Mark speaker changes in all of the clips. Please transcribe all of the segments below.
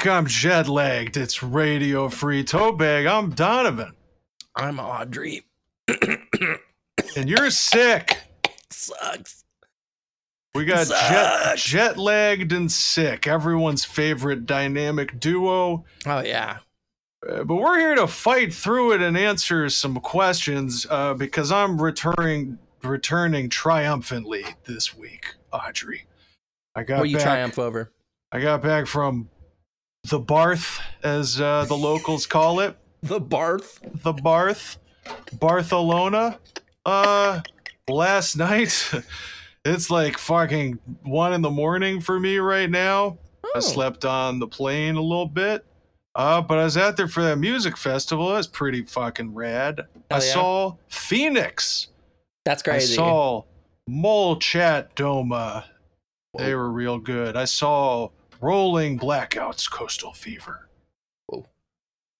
Speaker 1: fuck, I'm jet lagged. It's Radio Free Toe Bag. I'm Donovan.
Speaker 2: I'm Audrey.
Speaker 1: and you're sick.
Speaker 2: Sucks.
Speaker 1: We got jet jet lagged and sick. Everyone's favorite dynamic duo.
Speaker 2: Oh yeah.
Speaker 1: Uh, but we're here to fight through it and answer some questions uh, because I'm returning returning triumphantly this week, Audrey. I got
Speaker 2: what you
Speaker 1: back,
Speaker 2: triumph over?
Speaker 1: I got back from the Barth, as uh, the locals call it.
Speaker 2: The Barth.
Speaker 1: The Barth, Barcelona. Uh, last night. it's like fucking one in the morning for me right now. Oh. I slept on the plane a little bit. Uh, but I was out there for that music festival. It was pretty fucking rad. Hell I yeah. saw Phoenix.
Speaker 2: That's crazy.
Speaker 1: I saw Molchat Doma. Whoa. They were real good. I saw Rolling Blackouts Coastal Fever. Whoa.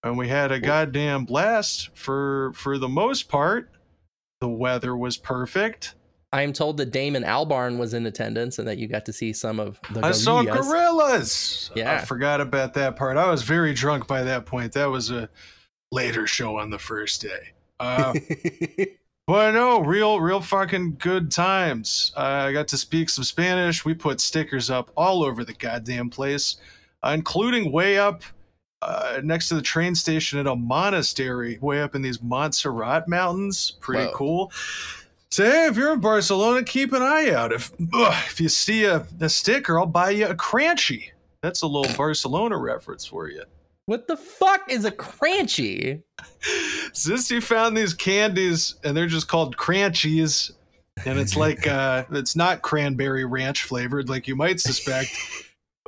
Speaker 1: And we had a Whoa. goddamn blast for for the most part. The weather was perfect.
Speaker 2: I am told that Damon Albarn was in attendance and that you got to see some of the.
Speaker 1: I saw Gorillaz. Yeah, I forgot about that part. I was very drunk by that point. That was a later show on the first day. Uh, but no, real, real fucking good times. Uh, I got to speak some Spanish. We put stickers up all over the goddamn place, uh, including way up uh, next to the train station at a monastery, way up in these Montserrat mountains. Pretty cool. So hey, if you're in Barcelona, keep an eye out. If ugh, if you see a, a sticker, I'll buy you a crunchy. That's a little Barcelona reference for you.
Speaker 2: What the fuck is a crunchy?
Speaker 1: Since you found these candies and they're just called cranchies, and it's like uh it's not cranberry ranch flavored like you might suspect,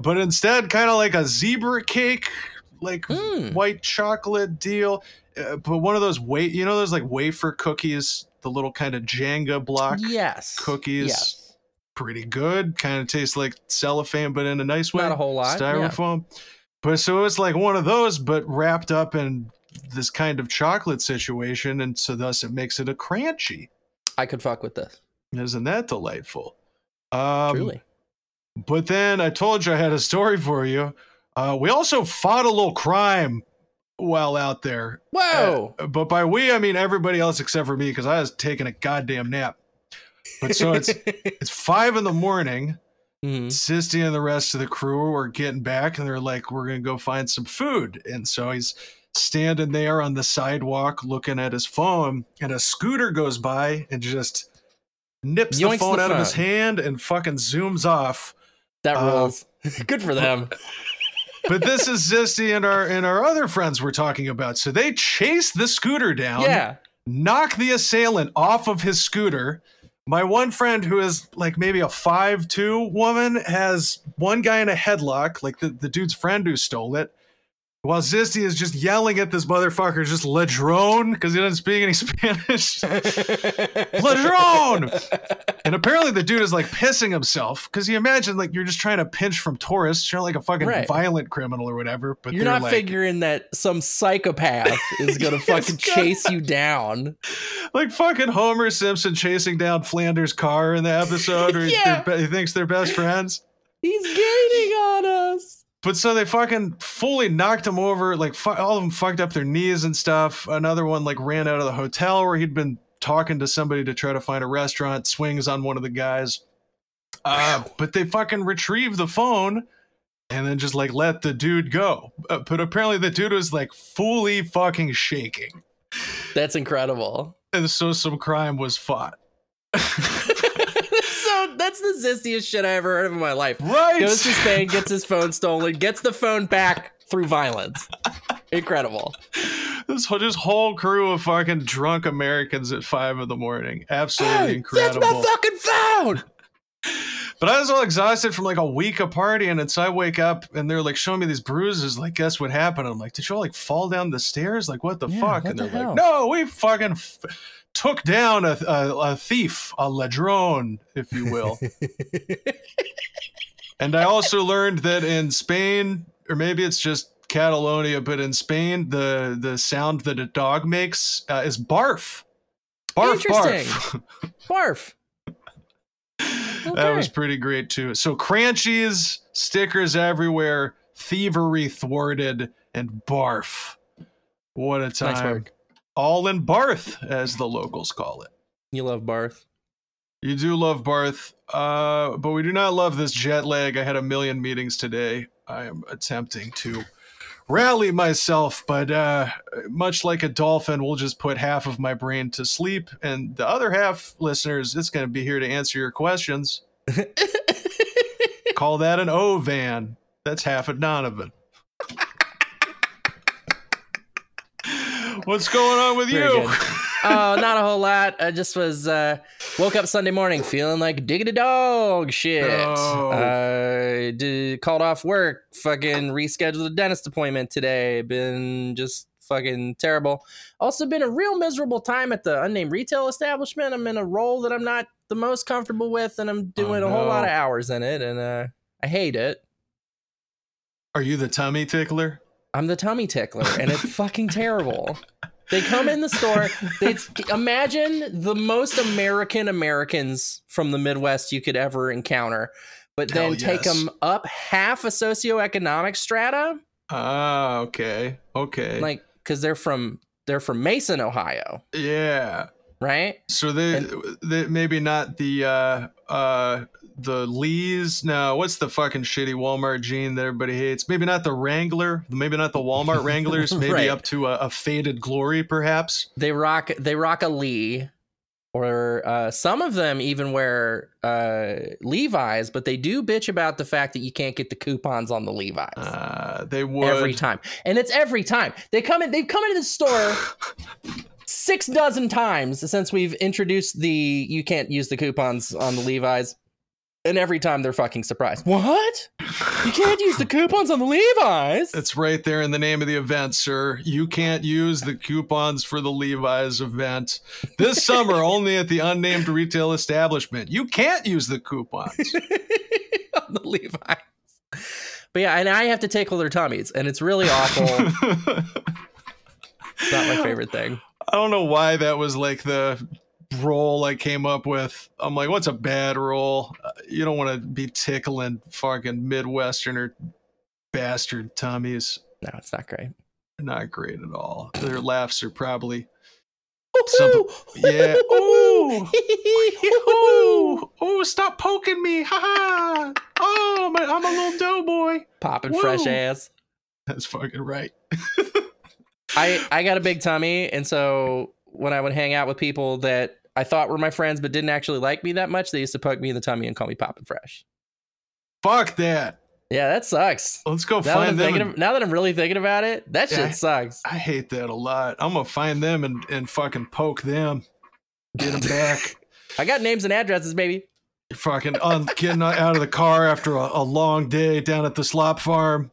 Speaker 1: but instead kind of like a zebra cake, like mm. white chocolate deal. Uh, but one of those wait, you know those like wafer cookies the little kind of Jenga block
Speaker 2: yes
Speaker 1: cookies.
Speaker 2: Yes.
Speaker 1: Pretty good. Kind of tastes like cellophane, but in a nice way.
Speaker 2: Not a whole lot.
Speaker 1: Styrofoam. Yeah. But so it's like one of those, but wrapped up in this kind of chocolate situation, and so thus it makes it a crunchy.
Speaker 2: I could fuck with this.
Speaker 1: Isn't that delightful? Um, Truly. But then I told you I had a story for you. Uh, we also fought a little crime while out there.
Speaker 2: Whoa!
Speaker 1: Uh, but by we, I mean everybody else except for me because I was taking a goddamn nap. But so it's it's five in the morning. Mm-hmm. Zisty and the rest of the crew are getting back, and they're like, "We're gonna go find some food." And so he's standing there on the sidewalk looking at his phone, and a scooter goes by and just nips Yoinks the phone the out phone. of his hand and fucking zooms off.
Speaker 2: That uh, rules. Uh, Good for them
Speaker 1: but this is Zisty and our and our other friends we're talking about. So they chase the scooter down.
Speaker 2: Yeah.
Speaker 1: Knock the assailant off of his scooter. My one friend who is like maybe a five two woman has one guy in a headlock, like the, the dude's friend who stole it while Zisty is just yelling at this motherfucker, just ladrone, because he doesn't speak any Spanish. ladrone! And apparently the dude is like pissing himself, because you imagine like you're just trying to pinch from tourists, you're like a fucking right. violent criminal or whatever. But
Speaker 2: you're not
Speaker 1: like,
Speaker 2: figuring that some psychopath is gonna fucking chase you down.
Speaker 1: Like fucking Homer Simpson chasing down Flanders' car in the episode, or yeah. he thinks they're best friends.
Speaker 2: He's gaining on us.
Speaker 1: But so they fucking fully knocked him over. Like fu- all of them fucked up their knees and stuff. Another one like ran out of the hotel where he'd been talking to somebody to try to find a restaurant. Swings on one of the guys. Uh, but they fucking retrieve the phone and then just like let the dude go. Uh, but apparently the dude was like fully fucking shaking.
Speaker 2: That's incredible.
Speaker 1: And so some crime was fought.
Speaker 2: that's the zistiest shit I ever heard of in my life.
Speaker 1: Right.
Speaker 2: Goes to Spain, gets his phone stolen, gets the phone back through violence. Incredible.
Speaker 1: This whole, just whole crew of fucking drunk Americans at five in the morning. Absolutely hey, incredible.
Speaker 2: That's my fucking phone.
Speaker 1: But I was all exhausted from like a week of partying, and so I wake up and they're like showing me these bruises. Like, guess what happened? I'm like, did you all like fall down the stairs? Like, what the yeah, fuck? What and they're the like, no, we fucking. F- took down a, a, a thief, a ladrone, if you will. and I also learned that in Spain, or maybe it's just Catalonia, but in Spain, the the sound that a dog makes uh, is barf.
Speaker 2: Barf, barf. barf.
Speaker 1: Okay. That was pretty great too. So crunchies, stickers everywhere. thievery thwarted, and barf. What a time.
Speaker 2: Nice.
Speaker 1: All in Barth, as the locals call it.
Speaker 2: You love Barth.
Speaker 1: You do love Barth, uh, but we do not love this jet lag. I had a million meetings today. I am attempting to rally myself, but uh, much like a dolphin, we'll just put half of my brain to sleep, and the other half, listeners, it's going to be here to answer your questions. Call that an O van. That's half a Donovan. What's going on with
Speaker 2: Very
Speaker 1: you?
Speaker 2: oh, not a whole lot. I just was uh woke up Sunday morning feeling like diggity dog shit.
Speaker 1: Oh.
Speaker 2: Uh did, called off work, fucking rescheduled a dentist appointment today. Been just fucking terrible. Also been a real miserable time at the unnamed retail establishment. I'm in a role that I'm not the most comfortable with and I'm doing
Speaker 1: Oh,
Speaker 2: a whole lot of hours in it and uh I hate it.
Speaker 1: Are you the tummy tickler?
Speaker 2: I'm the tummy tickler, and it's fucking terrible. They come in the store. They imagine the most American Americans from the Midwest you could ever encounter, but then
Speaker 1: Hell
Speaker 2: take them up half a socioeconomic strata,
Speaker 1: Ah, okay. Okay.
Speaker 2: like because they're from they're from Mason, Ohio,
Speaker 1: yeah.
Speaker 2: right?
Speaker 1: So they,
Speaker 2: And-
Speaker 1: they maybe not the uh uh the Lees. No, what's the fucking shitty Walmart jean that everybody hates? Maybe not the Wrangler. Maybe not the Walmart Wranglers. Maybe
Speaker 2: Right.
Speaker 1: up to a, a faded glory, perhaps.
Speaker 2: They rock they rock a Lee. Or uh, some of them even wear uh, Levi's, but they do bitch about the fact that you can't get the coupons on the Levi's.
Speaker 1: Uh, they would.
Speaker 2: every time and it's every time they come in they've come into the store six dozen times since we've introduced the you can't use the coupons on the levi's and every time they're fucking surprised. What? You can't use the coupons on the levi's?
Speaker 1: It's right there in the name of the event, sir. You can't use the coupons for the Levi's event. This summer only at the unnamed retail establishment. You can't use the coupons.
Speaker 2: on the levi's. But yeah and i have to take tickle their tummies and it's really awful. It's not my favorite thing.
Speaker 1: I don't know why that was like the role I came up with. I'm like, what's a bad role? Uh, You don't want to be tickling fucking Midwesterner bastard tummies.
Speaker 2: no it's not great
Speaker 1: Not great at all. Their laughs are probably Some- yeah.
Speaker 2: Ooh.
Speaker 1: Oh, oh, stop poking me. Ha ha. Oh, my, I'm a little doughboy.
Speaker 2: popping fresh ass
Speaker 1: That's fucking right.
Speaker 2: I I got a big tummy, and so when I would hang out with people that I thought were my friends but didn't actually like me that much, they used to poke me in the tummy and call me Poppin' Fresh.
Speaker 1: Fuck that.
Speaker 2: Yeah, that sucks.
Speaker 1: Let's go
Speaker 2: Now that,
Speaker 1: find them.
Speaker 2: of, now that I'm really thinking about it, that
Speaker 1: Yeah,
Speaker 2: shit sucks.
Speaker 1: I hate that a lot. I'm gonna find them and, and fucking poke them. Get them back.
Speaker 2: I got names and addresses, baby.
Speaker 1: fucking un- getting out of the car after a, a long day down at the slop farm.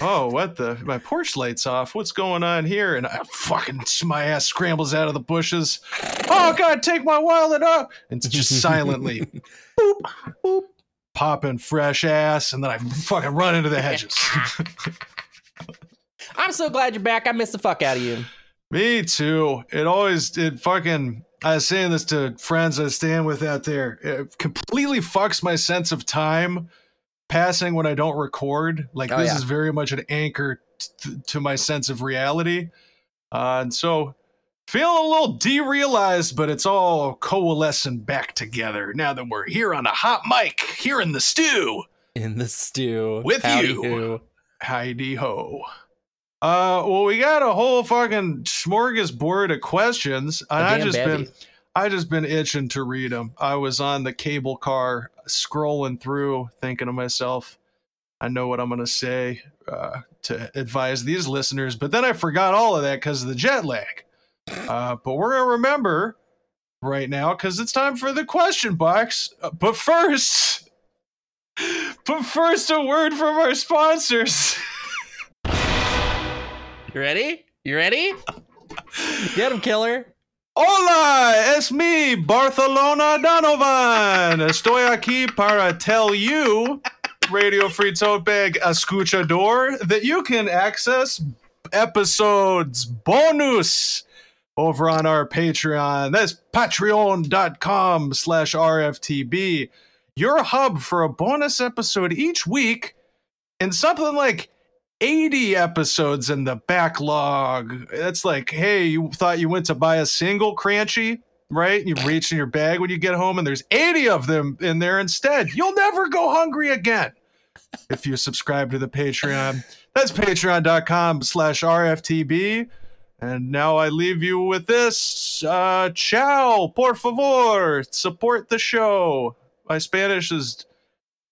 Speaker 1: Oh, what the? My porch light's off. What's going on here? And I fucking my ass scrambles out of the bushes. Oh God, take my wallet up! And just silently boop boop popping fresh ass, and then I fucking run into the hedges.
Speaker 2: I'm so glad you're back. I missed the fuck out of you.
Speaker 1: Me too. It always it fucking. I was saying this to friends I stand with out there. It completely fucks my sense of time passing when I don't record. Like
Speaker 2: Oh,
Speaker 1: this
Speaker 2: yeah.
Speaker 1: is very much an anchor t- to my sense of reality. Uh, and so feeling a little derealized, but it's all coalescing back together now that we're here on a hot mic here in the stew.
Speaker 2: In the stew.
Speaker 1: With
Speaker 2: Howdy
Speaker 1: you.
Speaker 2: who.
Speaker 1: Heidi ho. Uh, well, we got a whole fucking smorgasbord of questions, and I just been, I just been itching to read them. I was on the cable car scrolling through, thinking to myself, I know what I'm gonna say uh, to advise these listeners, but then I forgot all of that because of the jet lag. Uh, but we're gonna remember right now because it's time for the question box. Uh, but first, but first, a word from our sponsors.
Speaker 2: You ready? You ready? Get him, killer.
Speaker 1: Hola, es mi Barcelona Donovan. Estoy aquí para tell you, Radio Free Bag Escuchador, that you can access episodes bonus over on our Patreon. That's patreon.com slash RFTB. Your hub for a bonus episode each week and something like 80 episodes in the backlog. That's like, hey, you thought you went to buy a single crunchy, right? You reach in your bag when you get home, and there's 80 of them in there instead. You'll never go hungry again if you subscribe to the Patreon. That's patreon.com slash RFTB. And now I leave you with this. Uh, ciao, por favor. Support the show. My Spanish is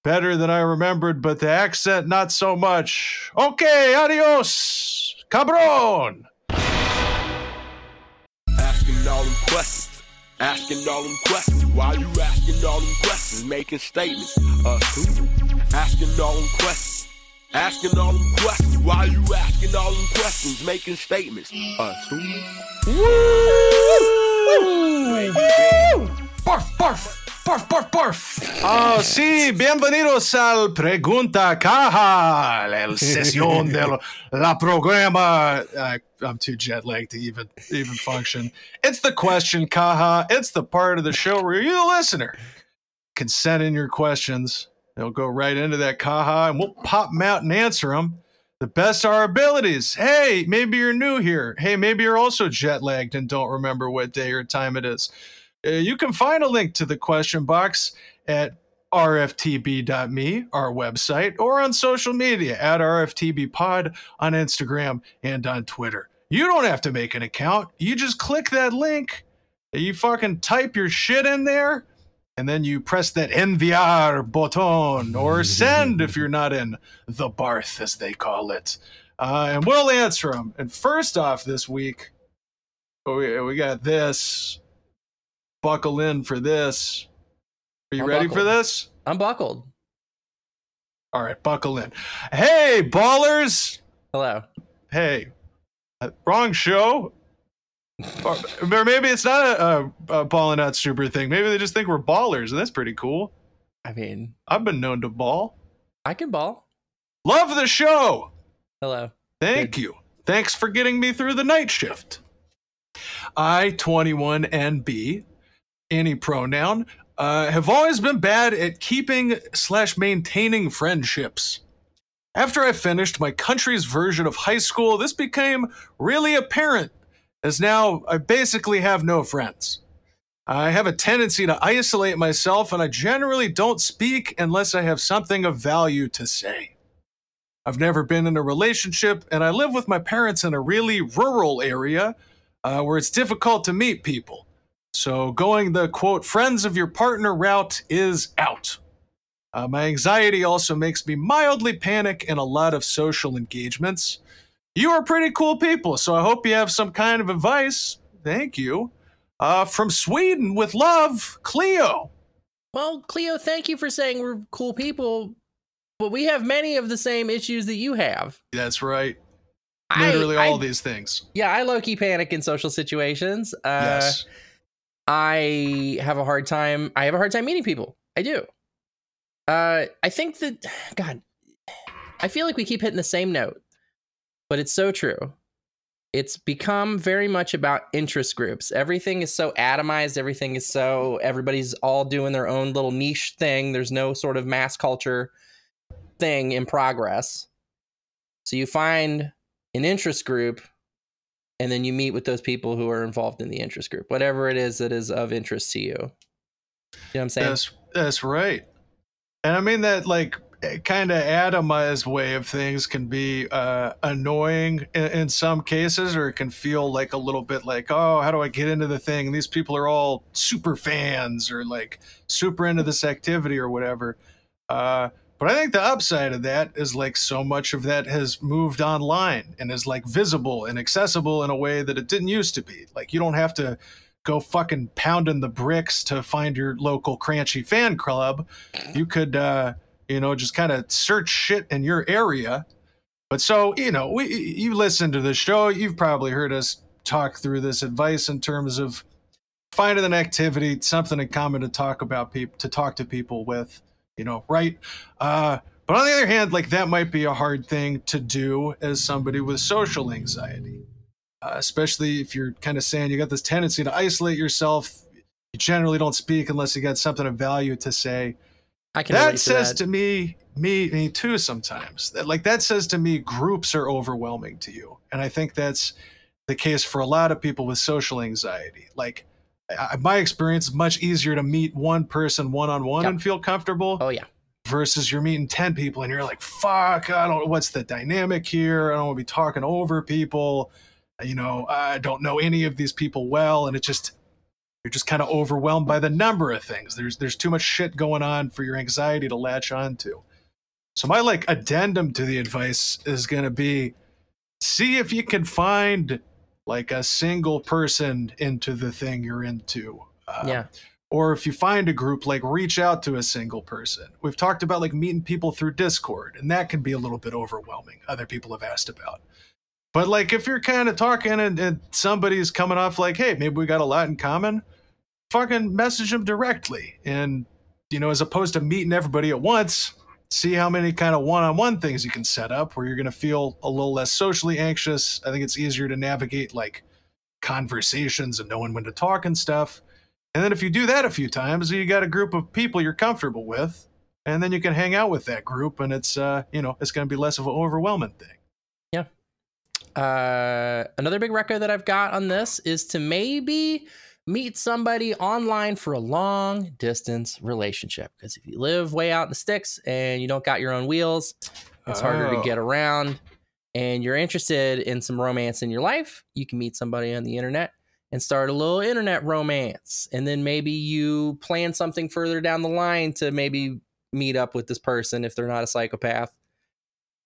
Speaker 1: better than I remembered, but the accent not so much. Okay, adios, cabron. Asking all them questions, asking all them questions. Why you asking all them questions? Making statements. Uh, asking all them questions. Asking all them questions. Why you asking all them questions? Making statements. Uh, Woo! Woo! Barf, barf. Barf. Oh, sí, bienvenidos al Pregunta Caja, la sesión de la programa. I, I'm too jet lagged to even even function. It's the question Caja. It's the part of the show where you, the listener, can send in your questions. They'll go right into that Caja, and we'll pop them out and answer them the best of our abilities. Hey, maybe you're new here. Hey, maybe you're also jet lagged and don't remember what day or time it is. Uh, you can find a link to the question box at rftb.me, our website, or on social media at rftbpod on Instagram and on Twitter. You don't have to make an account. You just click that link, you fucking type your shit in there, and then you press that enviar button or send if you're not in the Barth, as they call it. Uh, and we'll answer them. And first off, this week, we, we got this buckle in for this. Are you I'm ready buckled. for this?
Speaker 2: I'm buckled.
Speaker 1: All right, buckle in. Hey, ballers.
Speaker 2: Hello.
Speaker 1: Hey, uh, wrong show. or, or, maybe it's not a, a, a balling out super thing. Maybe they just think we're ballers, and that's pretty cool.
Speaker 2: I mean,
Speaker 1: I've been known to ball.
Speaker 2: I can ball.
Speaker 1: Love the show.
Speaker 2: Hello.
Speaker 1: Thank Good. you. Thanks for getting me through the night shift. I, 21 and B, any pronoun, uh, have always been bad at keeping slash maintaining friendships. After I finished my country's version of high school, this became really apparent, as now I basically have no friends. I have a tendency to isolate myself, and I generally don't speak unless I have something of value to say. I've never been in a relationship, and I live with my parents in a really rural area uh, where it's difficult to meet people. So, going the quote, friends of your partner route is out. Uh, my anxiety also makes me mildly panic in a lot of social engagements. You are pretty cool people, so I hope you have some kind of advice. Thank you. Uh, from Sweden with love, Cleo.
Speaker 2: Well, Cleo, thank you for saying we're cool people, but we have many of the same issues that you have.
Speaker 1: That's right. Literally I, all I, these things.
Speaker 2: Yeah, I low key panic in social situations. Uh, yes. I have a hard time. I have a hard time meeting people. I do. Uh, I think that God, I feel like we keep hitting the same note, but it's so true. It's become very much about interest groups. Everything is so atomized. Everything is so everybody's all doing their own little niche thing. There's no sort of mass culture thing in progress. So you find an interest group and then you meet with those people who are involved in the interest group, whatever it is that is of interest to you. You know what I'm saying?
Speaker 1: That's that's right. And I mean that like kind of atomized way of things can be uh, annoying in, in, some cases, or it can feel like a little bit like, oh, how do I get into the thing? these people are all super fans or like super into this activity or whatever. Uh, but I think the upside of that is like so much of that has moved online and is like visible and accessible in a way that it didn't used to be. Like you don't have to go fucking pounding the bricks to find your local crunchy fan club. You could, uh, you know, just kind of search shit in your area. But so, you know, we you listen to the show, you've probably heard us talk through this advice in terms of finding an activity, something in common to talk about people, to talk to people with you know, right? Uh, but on the other hand, like that might be a hard thing to do as somebody with social anxiety, uh, especially if you're kind of saying you got this tendency to isolate yourself. You generally don't speak unless you got something of value to say.
Speaker 2: I can
Speaker 1: that says to, that. to me Me, me too. Sometimes, that, like that says to me, groups are overwhelming to you, and I think that's the case for a lot of people with social anxiety. Like, I, my experience is much easier to meet one person one on one and feel comfortable.
Speaker 2: Oh yeah.
Speaker 1: Versus you're meeting ten people and you're like, fuck, I don't. Know what's the dynamic here? I don't want to be talking over people. You know, I don't know any of these people well, and it just you're just kind of overwhelmed by the number of things. There's there's too much shit going on for your anxiety to latch onto. So my like addendum to the advice is going to be see if you can find like a single person into the thing you're into.
Speaker 2: Uh, yeah.
Speaker 1: Or if you find a group, like reach out to a single person. We've talked about like meeting people through Discord, and that can be a little bit overwhelming. Other people have asked about. But like if you're kind of talking and, and somebody's coming off like, hey, maybe we got a lot in common, fucking message them directly. And, you know, as opposed to meeting everybody at once, see how many kind of one-on-one things you can set up where you're going to feel a little less socially anxious. I think it's easier to navigate like conversations and knowing when to talk and stuff. And then if you do that a few times, you got a group of people you're comfortable with, and then you can hang out with that group, and it's uh, you know, it's going to be less of an overwhelming thing.
Speaker 2: Yeah. Uh, another big record that I've got on this is to maybe meet somebody online for a long distance relationship. Because if you live way out in the sticks and you don't got your own wheels, it's oh. harder to get oh. around. And you're interested in some romance in your life, you can meet somebody on the internet and start a little internet romance. And then maybe you plan something further down the line to maybe meet up with this person if they're not a psychopath.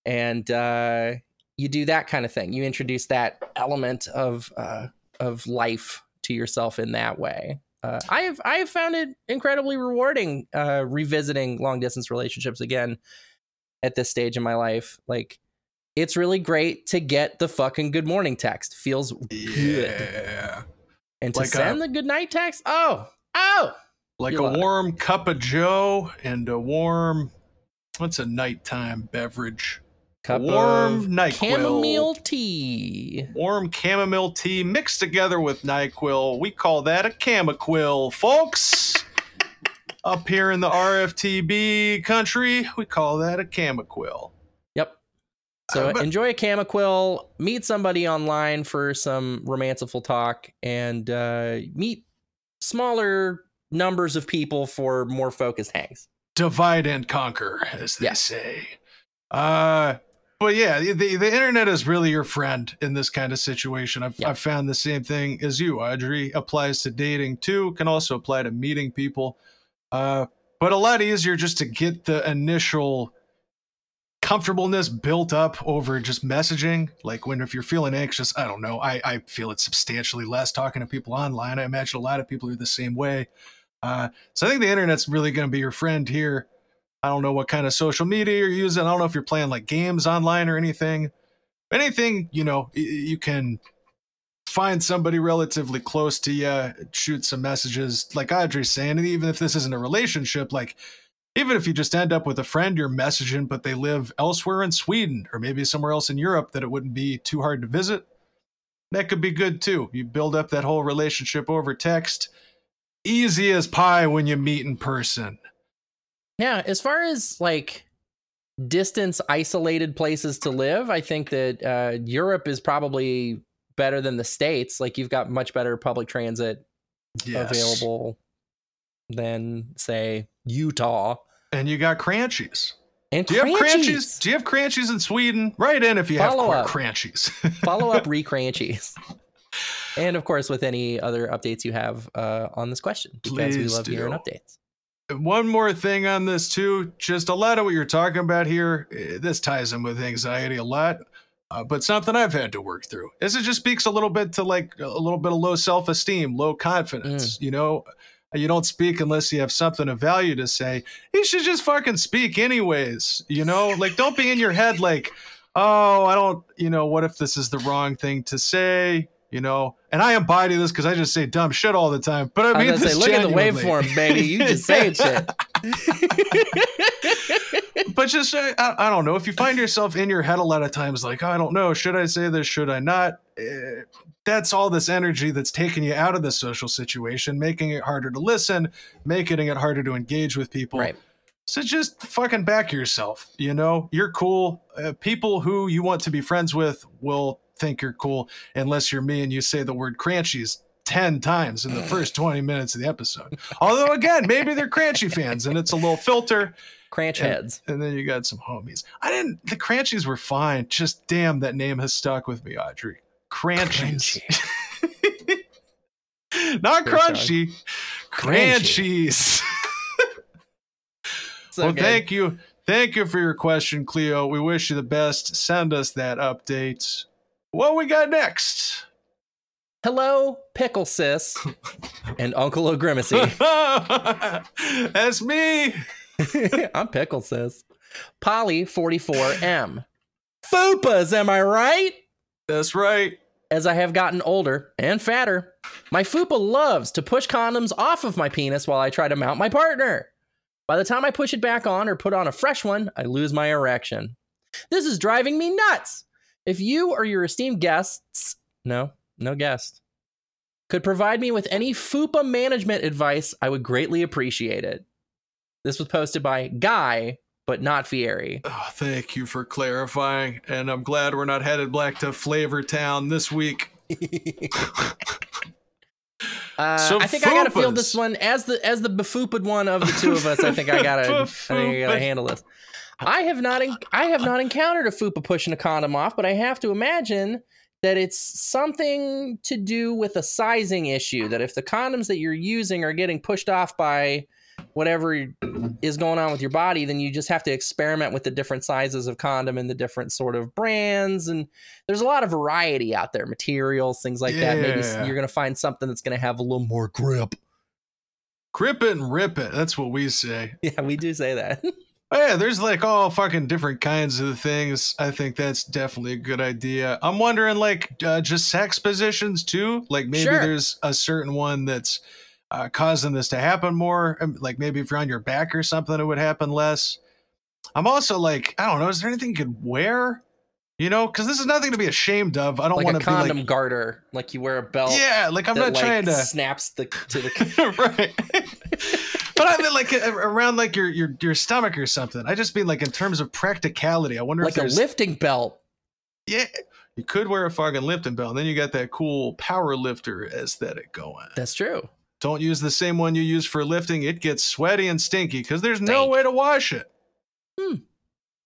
Speaker 2: And uh, you do that kind of thing. You introduce that element of uh, of life to yourself in that way. Uh, I have I have found it incredibly rewarding uh, revisiting long distance relationships again at this stage in my life. Like it's really great to get the fucking good morning text. Feels
Speaker 1: yeah.
Speaker 2: good. And to like send a, the good night text, oh, oh.
Speaker 1: Like a warm it. cup of joe and a warm what's a nighttime beverage?
Speaker 2: Cup warm NyQuil. Chamomile tea.
Speaker 1: Warm chamomile tea mixed together with NyQuil. We call that a Chamaquil, folks. Up here in the RFTB country, we call that a Chamaquil.
Speaker 2: Yep. So uh, but, enjoy a Chamaquil, meet somebody online for some romanceful talk, and uh, meet smaller numbers of people for more focused hangs.
Speaker 1: Divide and conquer, as they yes. say. Uh, but yeah, the, the internet is really your friend in this kind of situation. I've, yeah. I've found the same thing as you, Audrey. Applies to dating too, can also apply to meeting people. Uh, but a lot easier just to get the initial comfortableness built up over just messaging. Like when if you're feeling anxious, I don't know. I, I feel it substantially less talking to people online. I imagine a lot of people are the same way. Uh, so I think the internet's really going to be your friend here. I don't know what kind of social media you're using. I don't know if you're playing like games online or anything. Anything, you know, you can find somebody relatively close to you, shoot some messages, like Audrey's saying. And even if this isn't a relationship, like even if you just end up with a friend you're messaging, but they live elsewhere in Sweden or maybe somewhere else in Europe that it wouldn't be too hard to visit, that could be good too. You build up that whole relationship over text. Easy as pie when you meet in person.
Speaker 2: Yeah, as far as like distance isolated places to live, I think that uh, Europe is probably better than the states. Like you've got much better public transit yes. available than say Utah.
Speaker 1: And you got cranchies.
Speaker 2: And
Speaker 1: do you have cranchies? Do you have cranchies in Sweden? Write in if you Follow have cranchies.
Speaker 2: Follow up re cranchies. And of course, with any other updates you have uh, on this question, because Please we love do. hearing updates
Speaker 1: one more thing on this too. Just a lot of what you're talking about here eh, this ties in with anxiety a lot uh, but something i've had to work through. Is it just speaks a little bit to like a little bit of low self-esteem low confidence mm. you know? You don't speak unless you have something of value to say. You should just fucking speak anyways you know? Like don't be in your head like oh i don't you know what if this is the wrong thing to say you know. And I am embody this because I just say dumb shit all the time. But I mean, I
Speaker 2: say, look at the waveforms, baby. You just saying shit.
Speaker 1: but just uh, I, I, don't know if you find yourself in your head a lot of times, like I don't know, should I say this? Should I not? Uh, that's all this energy that's taking you out of the social situation, making it harder to listen, making it harder to engage with people.
Speaker 2: Right.
Speaker 1: So just fucking back yourself. You know, you're cool. Uh, people who you want to be friends with will think you're cool, unless you're me and you say the word cranchies 10 times in the first 20 minutes of the episode. Although, again, maybe they're Cranchy fans and it's a little filter.
Speaker 2: Cranch
Speaker 1: and,
Speaker 2: heads.
Speaker 1: And then you got some homies. I didn't, the Cranchies were fine. Just damn, that name has stuck with me, Audrey. Cranchies. Not crunchy, cranchies. so well, good. thank you. Thank you for your question, Cleo. We wish you the best. Send us that update. What we got next?
Speaker 2: Hello, Pickle Sis and Uncle O'Grimacy.
Speaker 1: That's me.
Speaker 2: I'm Pickle Sis. Polly 44M. Fupas, am I right?
Speaker 1: That's right.
Speaker 2: As I have gotten older and fatter, my fupa loves to push condoms off of my penis while I try to mount my partner. By the time I push it back on or put on a fresh one, I lose my erection. This is driving me nuts. If you or your esteemed guests, no, no guest, could provide me with any FUPA management advice, I would greatly appreciate it. This was posted by Guy, but not Fieri.
Speaker 1: Oh, thank you for clarifying, and I'm glad we're not headed back to Flavor Town this week.
Speaker 2: Uh, so I think fupas. I gotta feel this one as the as the befupid one of the two of us. I think I gotta I think I gotta handle this. I have not I have not encountered a fupa pushing a condom off, but I have to imagine that it's something to do with a sizing issue. That if the condoms that you're using are getting pushed off by whatever is going on with your body, then you just have to experiment with the different sizes of condom and the different sort of brands. And there's a lot of variety out there, materials, things like yeah. that. Maybe you're going to find something that's going to have a little more grip.
Speaker 1: Grip it and rip it. That's what we say.
Speaker 2: Yeah, we do say that.
Speaker 1: Oh, yeah, there's like all fucking different kinds of things. I think that's definitely a good idea. I'm wondering, like, uh, just sex positions too. Like maybe sure. there's a certain one that's uh, causing this to happen more. Um, like maybe if you're on your back or something, it would happen less. I'm also like, I don't know. Is there anything you could wear? You know, because this is nothing to be ashamed of. I don't
Speaker 2: like
Speaker 1: want to
Speaker 2: be condom
Speaker 1: like
Speaker 2: garter, like you wear a belt.
Speaker 1: Yeah, like I'm not like, trying to
Speaker 2: snaps the to the
Speaker 1: right. but I mean, like around like your your your stomach or something. I just mean like in terms of practicality. I wonder if
Speaker 2: like
Speaker 1: if
Speaker 2: a lifting belt.
Speaker 1: Yeah, you could wear a fucking lifting belt, and then you got that cool power lifter aesthetic going.
Speaker 2: That's true.
Speaker 1: Don't use the same one you use for lifting. It gets sweaty and stinky because there's Stink. no way to wash it.
Speaker 2: Hmm.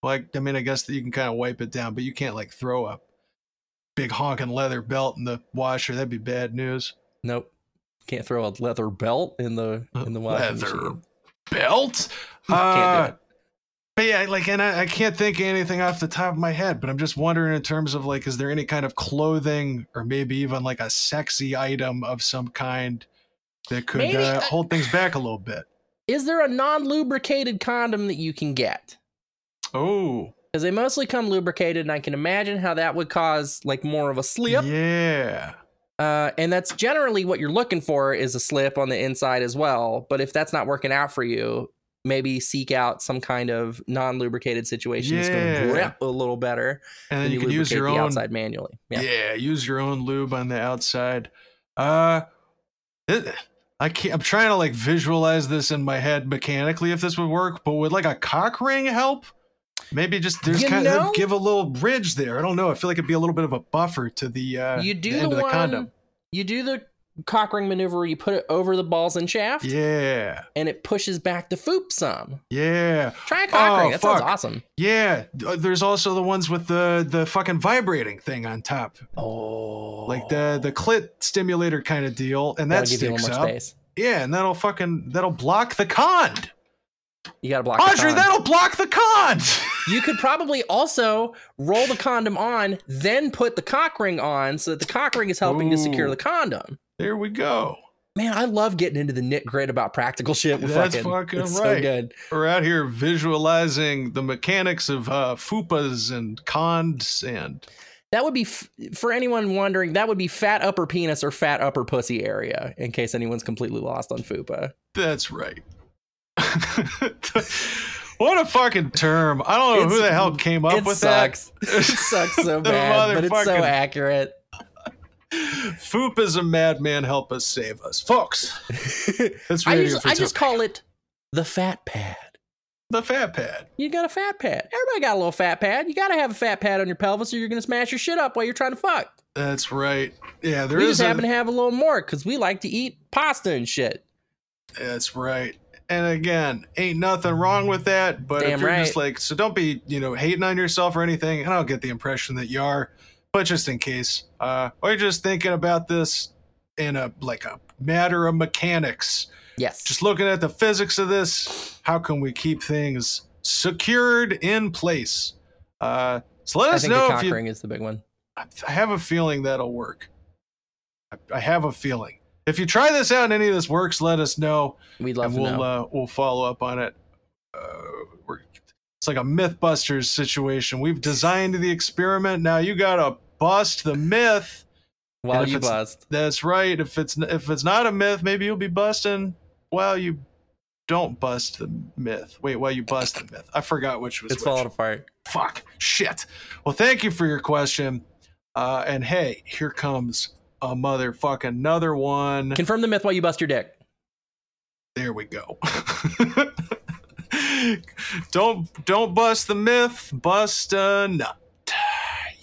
Speaker 1: Like, I mean, I guess that you can kind of wipe it down, but you can't like throw a big honking leather belt in the washer. That'd be bad news.
Speaker 2: Nope. Can't throw a leather belt in the in the washer. Leather machine.
Speaker 1: belt? uh, but yeah, like, and I, I can't think of anything off the top of my head, but I'm just wondering in terms of like, is there any kind of clothing or maybe even like a sexy item of some kind that could uh, hold things back a little bit?
Speaker 2: Is there a non lubricated condom that you can get?
Speaker 1: Oh.
Speaker 2: Because they mostly come lubricated, and I can imagine how that would cause like more of a slip.
Speaker 1: Yeah.
Speaker 2: Uh, and that's generally what you're looking for is a slip on the inside as well. But if that's not working out for you, maybe seek out some kind of non-lubricated situation yeah. that's going to grip a little better.
Speaker 1: And then you, you can use your own
Speaker 2: outside manually.
Speaker 1: Yeah. yeah, use your own lube on the outside. Uh, it, I can't. I'm trying to like visualize this in my head mechanically if this would work, but would like a cock ring help? Maybe just there's you kind know, of give a little bridge there. I don't know. I feel like it'd be a little bit of a buffer to the uh
Speaker 2: you do the,
Speaker 1: the,
Speaker 2: the
Speaker 1: one, condom.
Speaker 2: You do the cock ring maneuver you put it over the balls and shaft.
Speaker 1: Yeah.
Speaker 2: And it pushes back the foop some.
Speaker 1: Yeah.
Speaker 2: Try a cock oh, ring. That fuck. sounds awesome.
Speaker 1: Yeah. Uh, there's also the ones with the the fucking vibrating thing on top.
Speaker 2: Oh.
Speaker 1: Like the the clit stimulator kind of deal. And that sticks up. Space. Yeah, and that'll fucking that'll block the cond.
Speaker 2: You gotta block.
Speaker 1: Audrey, that'll block the cons.
Speaker 2: you could probably also roll the condom on, then put the cock ring on, so that the cock ring is helping Ooh, to secure the condom.
Speaker 1: There we go.
Speaker 2: Man, I love getting into the nit grit about practical shit.
Speaker 1: With That's fucking, fucking right. So good. We're out here visualizing the mechanics of uh, fupas and cons and.
Speaker 2: That would be f- for anyone wondering. That would be fat upper penis or fat upper pussy area. In case anyone's completely lost on fupa.
Speaker 1: That's right. what a fucking term. I don't know it's, who the hell came up with
Speaker 2: sucks.
Speaker 1: that.
Speaker 2: It sucks so bad, but it's so accurate.
Speaker 1: Foop is a madman. Help us save us, folks.
Speaker 2: That's I, I just call it the fat pad.
Speaker 1: The fat pad.
Speaker 2: You got a fat pad. Everybody got a little fat pad. You gotta have a fat pad on your pelvis, or you're gonna smash your shit up while you're trying to fuck.
Speaker 1: That's right. Yeah, there
Speaker 2: we
Speaker 1: is
Speaker 2: just
Speaker 1: a-
Speaker 2: happen to have a little more because we like to eat pasta and shit.
Speaker 1: That's right. And again, ain't nothing wrong with that. But
Speaker 2: Damn
Speaker 1: if you're just like, so don't be, you know, hating on yourself or anything. And I don't get the impression that you are, but just in case, uh, or you're just thinking about this in a like a matter of mechanics,
Speaker 2: Yes.
Speaker 1: just looking at the physics of this. How can we keep things secured in place? Uh, so let
Speaker 2: I
Speaker 1: us
Speaker 2: think the
Speaker 1: know
Speaker 2: cock
Speaker 1: if you.
Speaker 2: is the big one.
Speaker 1: I have a feeling that'll work. I have a feeling. If you try this out and any of this works, let us know
Speaker 2: We'd love
Speaker 1: and
Speaker 2: to
Speaker 1: we'll
Speaker 2: know.
Speaker 1: uh, we'll follow up on it. Uh, it's like a MythBusters situation. We've designed the experiment. Now you gotta bust the myth.
Speaker 2: While you bust.
Speaker 1: That's right. If it's if it's not a myth, maybe you'll be busting while you don't bust the myth. Wait, while you bust the myth. I forgot which was
Speaker 2: It's
Speaker 1: which.
Speaker 2: falling apart.
Speaker 1: Fuck. Shit. Well, thank you for your question. Uh, and hey, here comes a motherfucking another one.
Speaker 2: Confirm the myth while you bust your dick.
Speaker 1: There we go. don't don't bust the myth, bust a nut.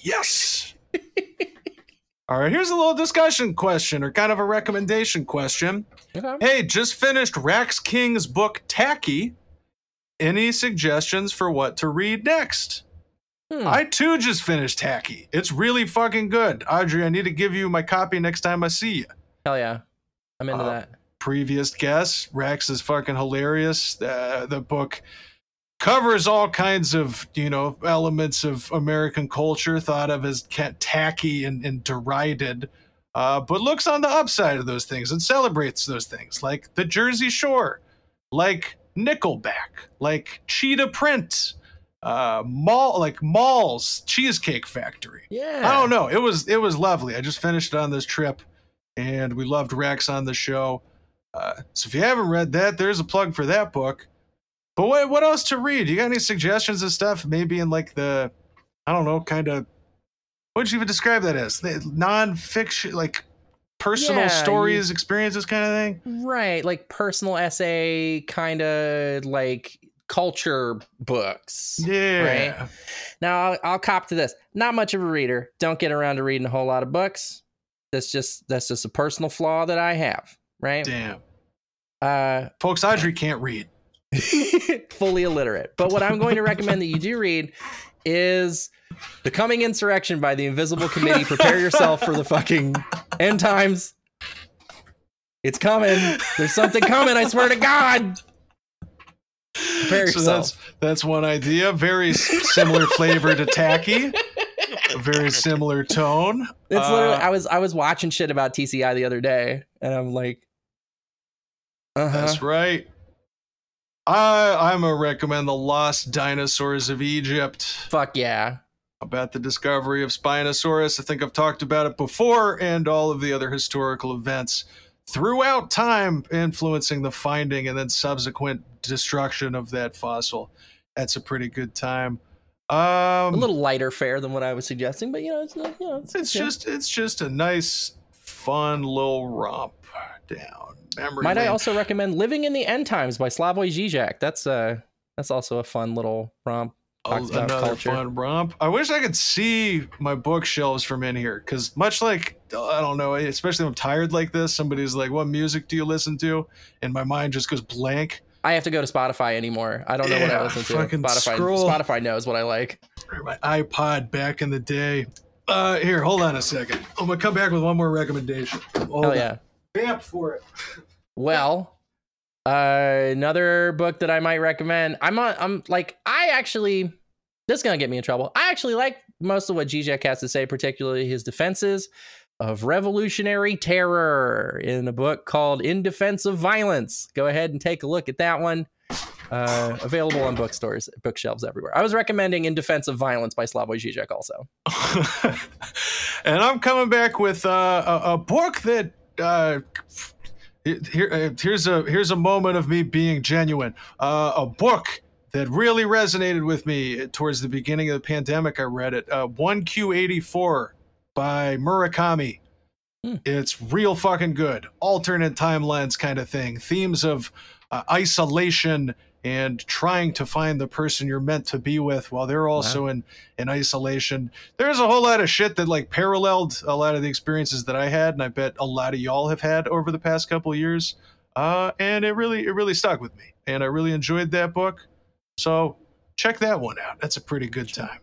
Speaker 1: Yes. All right, here's a little discussion question or kind of a recommendation question.
Speaker 2: Okay.
Speaker 1: Hey, just finished Rax King's book Tacky. Any suggestions for what to read next?
Speaker 2: Hmm.
Speaker 1: I too just finished Tacky. It's really fucking good. Audrey, I need to give you my copy next time I see you.
Speaker 2: Hell yeah. I'm into
Speaker 1: Uh,
Speaker 2: that.
Speaker 1: previous guest. Rax is fucking hilarious. Uh, the book covers all kinds of you know elements of American culture thought of as tacky and, and derided, uh, but looks on the upside of those things and celebrates those things, like the Jersey Shore, like Nickelback, like Cheetah Print. Uh, mall like malls cheesecake factory
Speaker 2: Yeah.
Speaker 1: I don't know. It was it was lovely. I just finished it on this trip, and we loved Rax on the show. Uh, so if you haven't read that, there's a plug for that book. But what what else to read? You got any suggestions of stuff? Maybe in like the, I don't know, kind of. What would you even describe that as? Non-fiction, like personal
Speaker 2: Yeah,
Speaker 1: stories, experiences, kind of thing.
Speaker 2: Right. Like personal essay, kind of like culture books.
Speaker 1: Yeah.
Speaker 2: Now, I'll, I'll cop to this. Not much of a reader. Don't get around to reading a whole lot of books. That's just that's just a personal flaw that I have. Right.
Speaker 1: Damn.
Speaker 2: Uh,
Speaker 1: Folks, Audrey can't read.
Speaker 2: fully illiterate. But what I'm going to recommend that you do read is The Coming Insurrection by the Invisible Committee. Prepare yourself for the fucking end times. It's coming. There's something coming, I swear to God. Prepare
Speaker 1: So
Speaker 2: yourself.
Speaker 1: that's that's one idea. Very similar flavor to tacky. A very similar tone.
Speaker 2: It's literally
Speaker 1: Uh,
Speaker 2: I was I was watching shit about TCI the other day and I'm like uh-huh.
Speaker 1: That's right. I I'm gonna recommend the Lost Dinosaurs of Egypt
Speaker 2: Fuck yeah.
Speaker 1: about the discovery of Spinosaurus. I think I've talked about it before, and all of the other historical events throughout time influencing the finding and then subsequent destruction of that fossil. That's a pretty good time. Um,
Speaker 2: A little lighter fare than what I was suggesting, but you know, it's not, you know, it's,
Speaker 1: It's
Speaker 2: yeah.
Speaker 1: just it's just a nice, fun little romp down memory
Speaker 2: Might I also recommend Living in the End Times by Slavoj Žižek. That's uh that's also a fun little romp. Talks
Speaker 1: Oh, another
Speaker 2: culture.
Speaker 1: fun romp. I wish I could see my bookshelves from in here because much like I don't know, especially when I'm tired like this, somebody's like, "What music do you listen to?" and my mind just goes blank.
Speaker 2: I have to go to Spotify anymore. I don't know what I listen to. Spotify
Speaker 1: scroll.
Speaker 2: Spotify knows what I like.
Speaker 1: My iPod back in the day. Uh, here, hold on a second. I'm gonna come back with one more recommendation. Hold on.
Speaker 2: yeah.
Speaker 1: vamp for it.
Speaker 2: Well, uh, another book that I might recommend. I'm on, I'm like I actually this is gonna get me in trouble. I actually like most of what Zizek has to say, particularly his defenses of revolutionary terror in a book called In Defense of Violence. Go ahead and take a look at that one. Uh, available on bookstores, bookshelves everywhere. I was recommending In Defense of Violence by Slavoj Žižek also.
Speaker 1: and I'm coming back with uh, a, a book that uh, here uh, here's a here's a moment of me being genuine. Uh, a book that really resonated with me towards the beginning of the pandemic. I read it. Uh, 1Q84 by Murakami.
Speaker 2: Hmm.
Speaker 1: It's real fucking good. Alternate timelines kind of thing. Themes of uh, isolation and trying to find the person you're meant to be with while they're also wow. in in isolation. There's a whole lot of shit that like paralleled a lot of the experiences that I had, and I bet a lot of y'all have had over the past couple years. Uh, and it really it really stuck with me, and I really enjoyed that book. So check that one out. That's a pretty good time.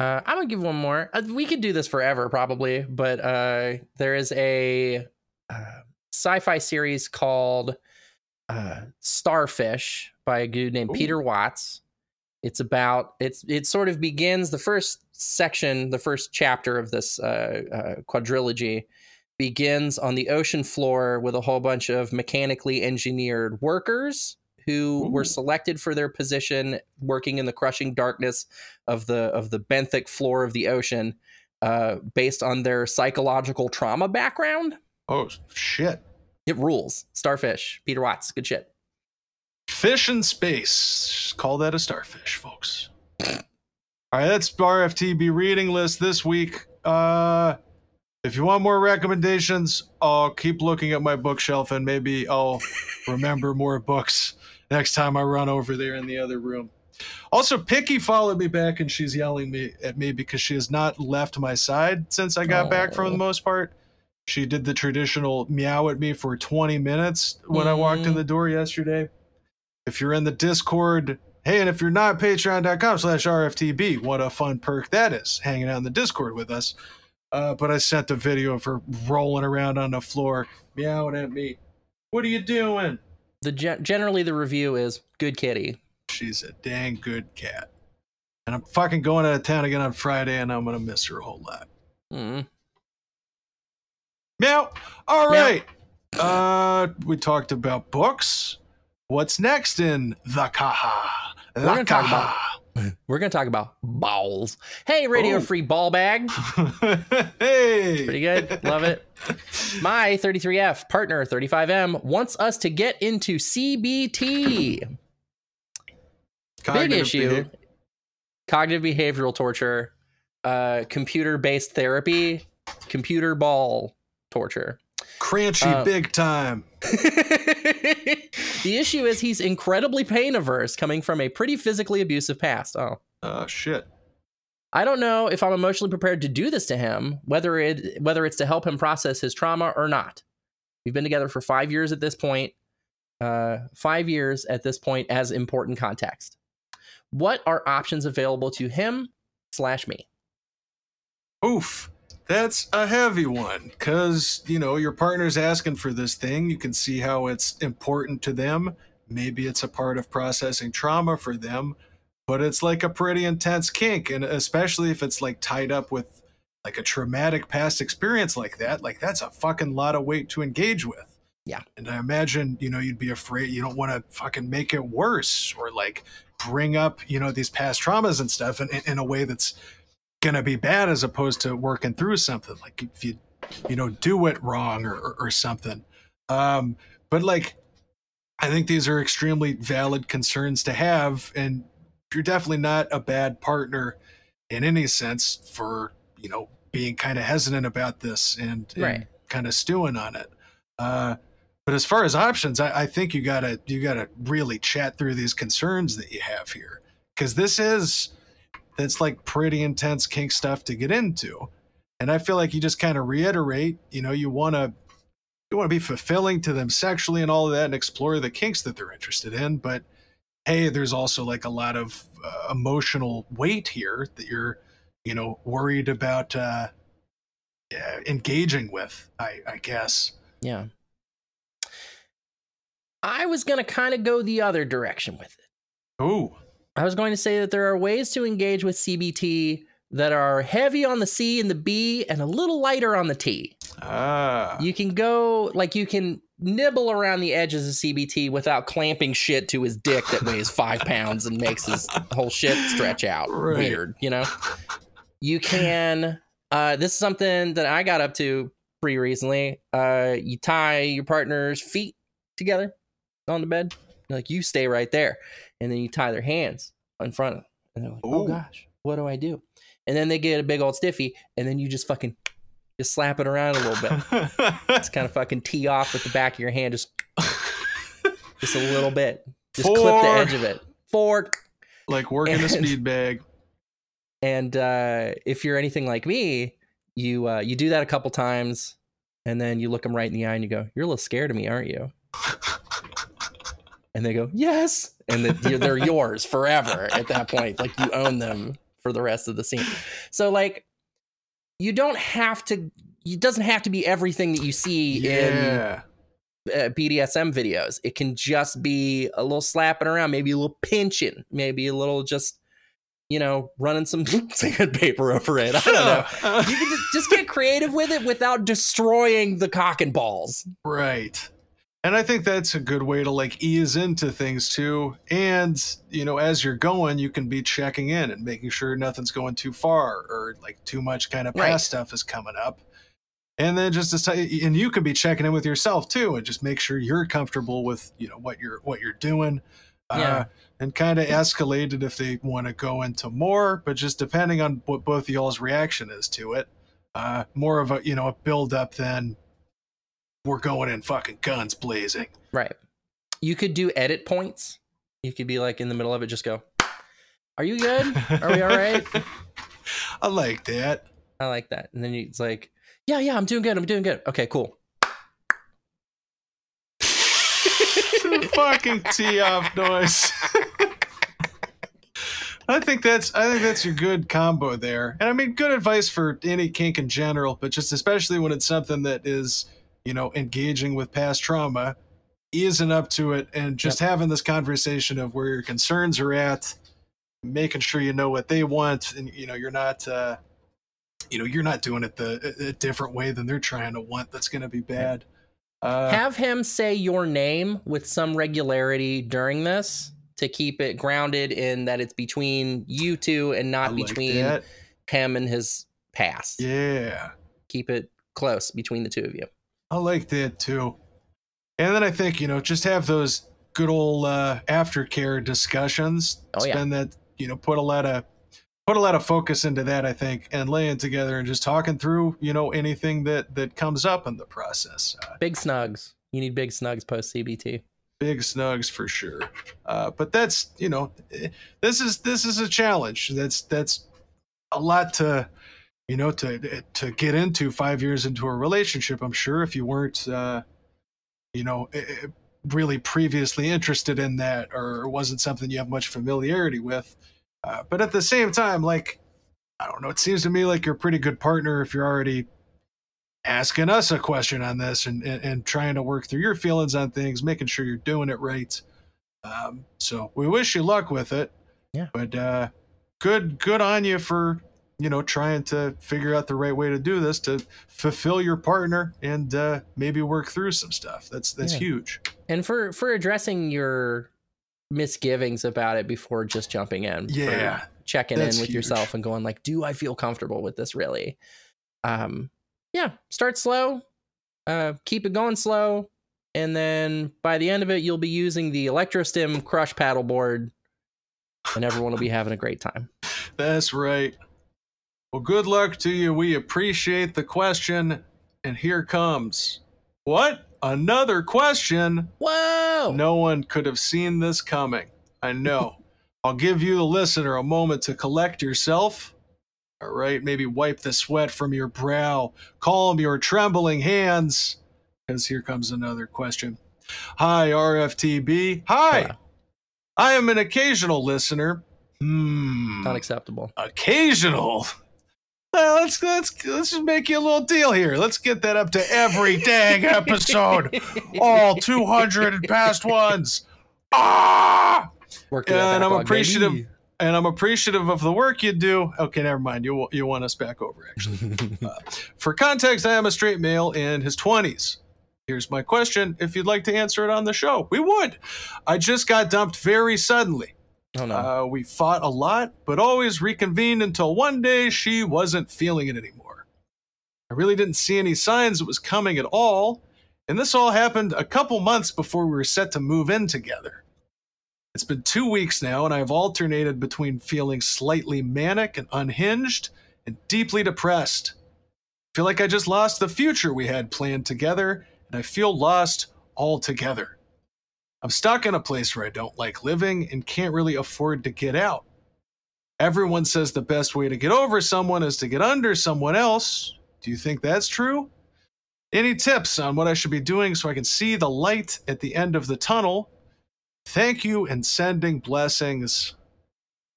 Speaker 2: Uh, I'm gonna give one more. Uh, we could do this forever, probably, but uh, there is a uh, sci-fi series called uh, Starfish by a dude named Ooh. Peter Watts. It's about it's it sort of begins the first section, the first chapter of this uh, uh, quadrilogy begins on the ocean floor with a whole bunch of mechanically engineered workers who Ooh. were selected for their position working in the crushing darkness of the of the benthic floor of the ocean uh, based on their psychological trauma background.
Speaker 1: Oh shit.
Speaker 2: It rules. Starfish. Peter Watts. Good shit.
Speaker 1: Fish in space. Call that a starfish, folks. All right, that's our FTB reading list this week. Uh, if you want more recommendations, I'll keep looking at my bookshelf and maybe I'll remember more books next time I run over there in the other room. Also, Picky followed me back and she's yelling me at me because she has not left my side since I got back for the most part. She did the traditional meow at me for 20 minutes when mm. I walked in mm. the door yesterday. If you're in the Discord, hey, and if you're not, patreon.com slash RFTB. What a fun perk that is, hanging out in the Discord with us. Uh, but I sent a video of her rolling around on the floor, meowing at me. What are you doing?
Speaker 2: The generally the review is good kitty.
Speaker 1: She's a dang good cat, and I'm fucking going out of town again on Friday, and I'm gonna miss her a whole lot. Mm. Meow. All right. Meow. Uh, we talked about books. What's next in the Kaha?
Speaker 2: We're gonna talk about. We're gonna talk about balls. Hey, Radio oh. Free Ball Bag. hey, pretty good. Love it. My 33F partner 35M wants us to get into CBT. Cognitive Big issue. Behavior. Cognitive behavioral torture, uh, computer-based therapy, computer ball torture.
Speaker 1: Cranchy uh, big time.
Speaker 2: the issue is he's incredibly pain averse coming from a pretty physically abusive past. Oh.
Speaker 1: Oh shit.
Speaker 2: I don't know if I'm emotionally prepared to do this to him, whether it whether it's to help him process his trauma or not. We've been together for 5 years at this point. Uh 5 years at this point as important context. What are options available to him slash me?
Speaker 1: Oof. That's a heavy one because, you know, your partner's asking for this thing. You can see how it's important to them. Maybe it's a part of processing trauma for them, but it's like a pretty intense kink. And especially if it's like tied up with like a traumatic past experience like that, like that's a fucking lot of weight to engage with.
Speaker 2: Yeah.
Speaker 1: And I imagine, you know, you'd be afraid you don't want to fucking make it worse or like bring up, you know, these past traumas and stuff in, in a way that's gonna be bad as opposed to working through something like if you you know do it wrong or, or, or something um but like i think these are extremely valid concerns to have and you're definitely not a bad partner in any sense for you know being kind of hesitant about this and, and right. kind of stewing on it uh but as far as options I, I think you gotta you gotta really chat through these concerns that you have here because this is that's like pretty intense kink stuff to get into. And I feel like you just kind of reiterate, you know, you want to you want to be fulfilling to them sexually and all of that and explore the kinks that they're interested in, but hey, there's also like a lot of uh, emotional weight here that you're, you know, worried about uh engaging with, I I guess.
Speaker 2: Yeah. I was going to kind of go the other direction with it.
Speaker 1: Oh.
Speaker 2: I was going to say that there are ways to engage with CBT that are heavy on the C and the B and a little lighter on the T. Ah. You can go like you can nibble around the edges of CBT without clamping shit to his dick that weighs five pounds and makes his whole shit stretch out. Right. Weird, you know? You can uh this is something that I got up to pretty recently. Uh you tie your partner's feet together on the bed. Like you stay right there and then you tie their hands in front of them. And they're like, oh Ooh. oh gosh, what do I do? And then they get a big old stiffy, and then you just fucking just slap it around a little bit. just kind of fucking tee off with the back of your hand, just just a little bit. Just Four. clip the edge of it. Fork.
Speaker 1: Like working and, a speed bag.
Speaker 2: And uh, if you're anything like me, you uh, you do that a couple times, and then you look them right in the eye and you go, "You're a little scared of me, aren't you?" And they go, "Yes," and the, they're yours forever at that point. Like you own them for the rest of the scene. So like, you don't have to. It doesn't have to be everything that you see yeah. in uh, BDSM videos. It can just be a little slapping around, maybe a little pinching, maybe a little just you know, running some sandpaper over it. I don't know. you can just, just get creative with it without destroying the cock and balls.
Speaker 1: Right. And I think that's a good way to like ease into things too. And, you know, as you're going, you can be checking in and making sure nothing's going too far or like too much kind of past right. stuff is coming up. And then just to and you can be checking in with yourself too and just make sure you're comfortable with, you know, what you're what you're doing. Yeah. Uh, and kind of escalated if they want to go into more, but just depending on what both y'all's reaction is to it. Uh, more of a you know a build up than we're going in fucking guns blazing.
Speaker 2: Right. You could do edit points. You could be like in the middle of it, just go. Are you good? Are we all right?
Speaker 1: I like that.
Speaker 2: I like that. And then it's like, yeah, yeah, I'm doing good. I'm doing good. Okay, cool.
Speaker 1: fucking tee off noise. I think that's I think that's your good combo there. And I mean good advice for any kink in general, but just especially when it's something that is, you know, engaging with past trauma, easing up to it and just yep. having this conversation of where your concerns are at, making sure you know what they want and you know you're not uh you know you're not doing it the a different way than they're trying to want that's going to be bad.
Speaker 2: Uh, Have him say your name with some regularity during this to keep it grounded in that it's between you two and not like between that. him and his past.
Speaker 1: Yeah.
Speaker 2: Keep it close between the two of you.
Speaker 1: I like that too. And then I think, you know, just have those good old uh, aftercare discussions. Oh, Spend yeah. that, you know, put a lot of put a lot of focus into that, I think, and laying together and just talking through, you know, anything that that comes up in the process.
Speaker 2: Uh, big snugs. You need big snugs post CBT.
Speaker 1: Big snugs for sure. Uh, but that's you know, this is this is a challenge. That's that's a lot to you know to to get into five years into a relationship. I'm sure if you weren't uh, you know really previously interested in that or wasn't something you have much familiarity with uh, but at the same time, like, I don't know, it seems to me like you're a pretty good partner if you're already asking us a question on this and, and, and trying to work through your feelings on things, making sure you're doing it right. Um, so we wish you luck with it.
Speaker 2: Yeah.
Speaker 1: But uh, good good on you for you know trying to figure out the right way to do this to fulfill your partner and uh, maybe work through some stuff. That's that's yeah. huge.
Speaker 2: And for for addressing your misgivings about it before just jumping in.
Speaker 1: Yeah.
Speaker 2: Checking in with huge. yourself and going like, do I feel comfortable with this really? Um, yeah, start slow, uh, keep it going slow. And then by the end of it, you'll be using the Electrostim crush paddleboard and everyone will be having a great time.
Speaker 1: That's right. Well, good luck to you. We appreciate the question. And here comes what? Another question.
Speaker 2: Whoa!
Speaker 1: No one could have seen this coming. I know. I'll give you, the listener, a moment to collect yourself. All right, maybe wipe the sweat from your brow, calm your trembling hands, because here comes another question. Hi, RFTB. Hi. I am an occasional listener. Hmm.
Speaker 2: Not acceptable.
Speaker 1: Occasional let's let's let's just make you a little deal here. Let's get that up to every dang episode, all two hundred and past ones. Ah, and I'm appreciative. And I'm appreciative of the work you do. Okay, never mind. You you want us back over actually. uh, for context, I am a straight male in his 20s. Here's my question. If you'd like to answer it on the show, we would. I just got dumped very suddenly.
Speaker 2: Oh, no.
Speaker 1: Uh, we fought a lot, but always reconvened until one day she wasn't feeling it anymore. I really didn't see any signs it was coming at all, and this all happened a couple months before we were set to move in together. It's been two weeks now, and I've alternated between feeling slightly manic and unhinged and deeply depressed. I feel like I just lost the future we had planned together, and I feel lost altogether. I'm stuck in a place where I don't like living and can't really afford to get out. Everyone says the best way to get over someone is to get under someone else. Do you think that's true? Any tips on what I should be doing so I can see the light at the end of the tunnel? Thank you and sending blessings.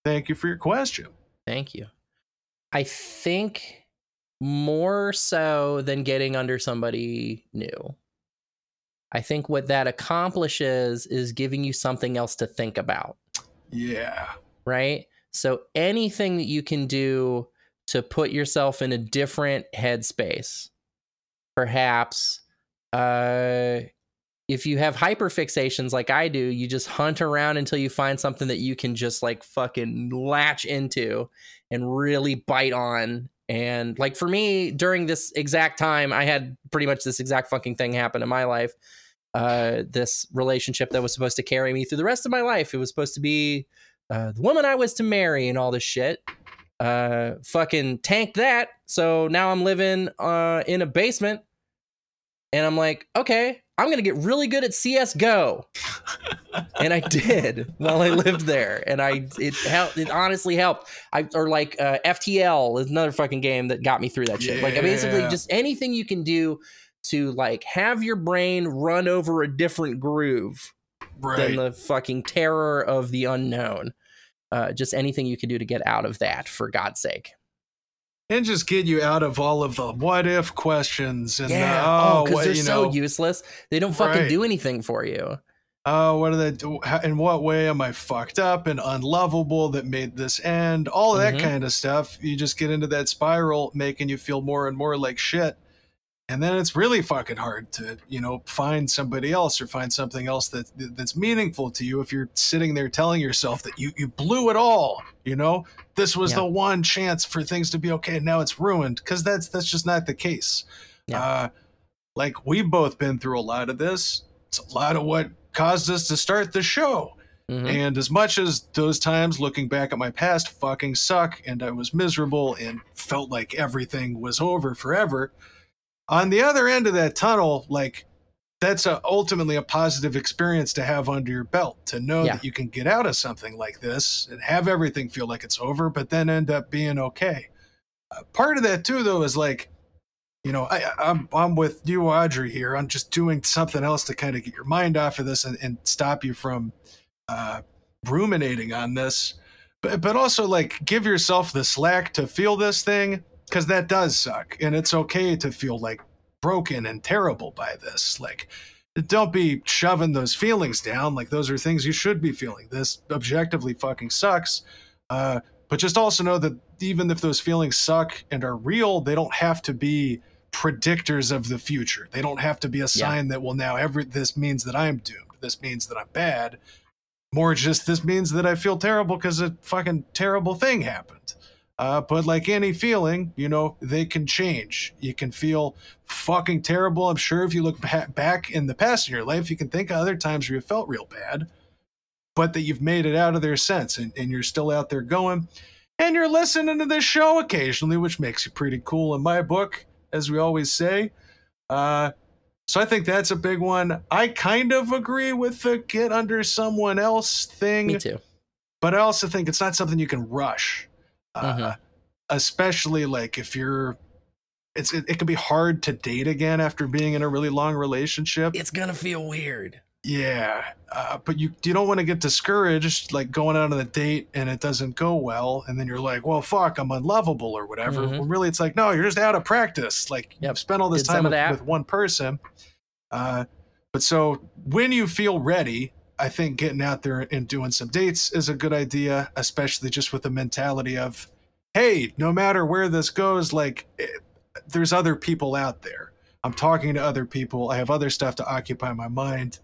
Speaker 1: Thank you for your question.
Speaker 2: Thank you. I think more so than getting under somebody new. I think what that accomplishes is giving you something else to think about.
Speaker 1: Yeah.
Speaker 2: Right? So anything that you can do to put yourself in a different headspace, perhaps uh if you have hyperfixations like I do, you just hunt around until you find something that you can just like fucking latch into and really bite on. And like for me, during this exact time, I had pretty much this exact fucking thing happen in my life. Uh, this relationship that was supposed to carry me through the rest of my life. It was supposed to be uh, the woman I was to marry and all this shit. Uh, fucking tanked that. So now I'm living uh, in a basement. And I'm like, okay, I'm gonna get really good at CS:GO, and I did while I lived there, and I it helped. It honestly helped. I or like uh, FTL is another fucking game that got me through that shit. Yeah. Like basically just anything you can do to like have your brain run over a different groove right. than the fucking terror of the unknown. Uh, just anything you can do to get out of that, for God's sake
Speaker 1: and just get you out of all of the what if questions and
Speaker 2: yeah,
Speaker 1: the,
Speaker 2: oh, because oh, they're so know, useless. They don't fucking right. do anything for you.
Speaker 1: Oh, what are they? Do? In what way am I fucked up and unlovable that made this end? All of that mm-hmm. kind of stuff. You just get into that spiral, making you feel more and more like shit and then it's really fucking hard to you know find somebody else or find something else that that's meaningful to you if you're sitting there telling yourself that you you blew it all you know this was yeah. the one chance for things to be okay and now it's ruined because that's that's just not the case yeah. uh like we've both been through a lot of this it's a lot of what caused us to start the show mm-hmm. and as much as those times looking back at my past fucking suck and i was miserable and felt like everything was over forever on the other end of that tunnel, like that's a, ultimately a positive experience to have under your belt to know yeah. that you can get out of something like this and have everything feel like it's over, but then end up being okay. Uh, part of that too, though, is like, you know, I, am I'm, I'm with you, Audrey. Here, I'm just doing something else to kind of get your mind off of this and, and stop you from uh, ruminating on this. But but also like give yourself the slack to feel this thing because that does suck and it's okay to feel like broken and terrible by this like don't be shoving those feelings down like those are things you should be feeling. This objectively fucking sucks uh, but just also know that even if those feelings suck and are real they don't have to be predictors of the future. They don't have to be a sign yeah. that well now every this means that i'm doomed this means that i'm bad. More just this means that i feel terrible because a fucking terrible thing happened uh, but like any feeling, you know, they can change. You can feel fucking terrible. I'm sure if you look ba- back in the past in your life, you can think of other times where you felt real bad, but that you've made it out of there since and, and you're still out there going. And you're listening to this show occasionally, which makes you pretty cool in my book, as we always say. Uh, so I think that's a big one. I kind of agree with the get under someone else thing.
Speaker 2: Me too.
Speaker 1: But I also think it's not something you can rush mm-hmm. uh, especially like if you're it's it, it can be hard to date again after being in a really long relationship
Speaker 2: it's gonna feel weird
Speaker 1: yeah uh, but you you don't want to get discouraged like going out on a date and it doesn't go well and then you're like well fuck i'm unlovable or whatever mm-hmm. well really it's like no you're just out of practice like yep. you've spent all this Did time with, with, one person uh, but so when you feel ready I think getting out there and doing some dates is a good idea, especially just with the mentality of, hey, no matter where this goes, like it, eh, there's other people out there. I'm talking to other people. I have other stuff to occupy my mind.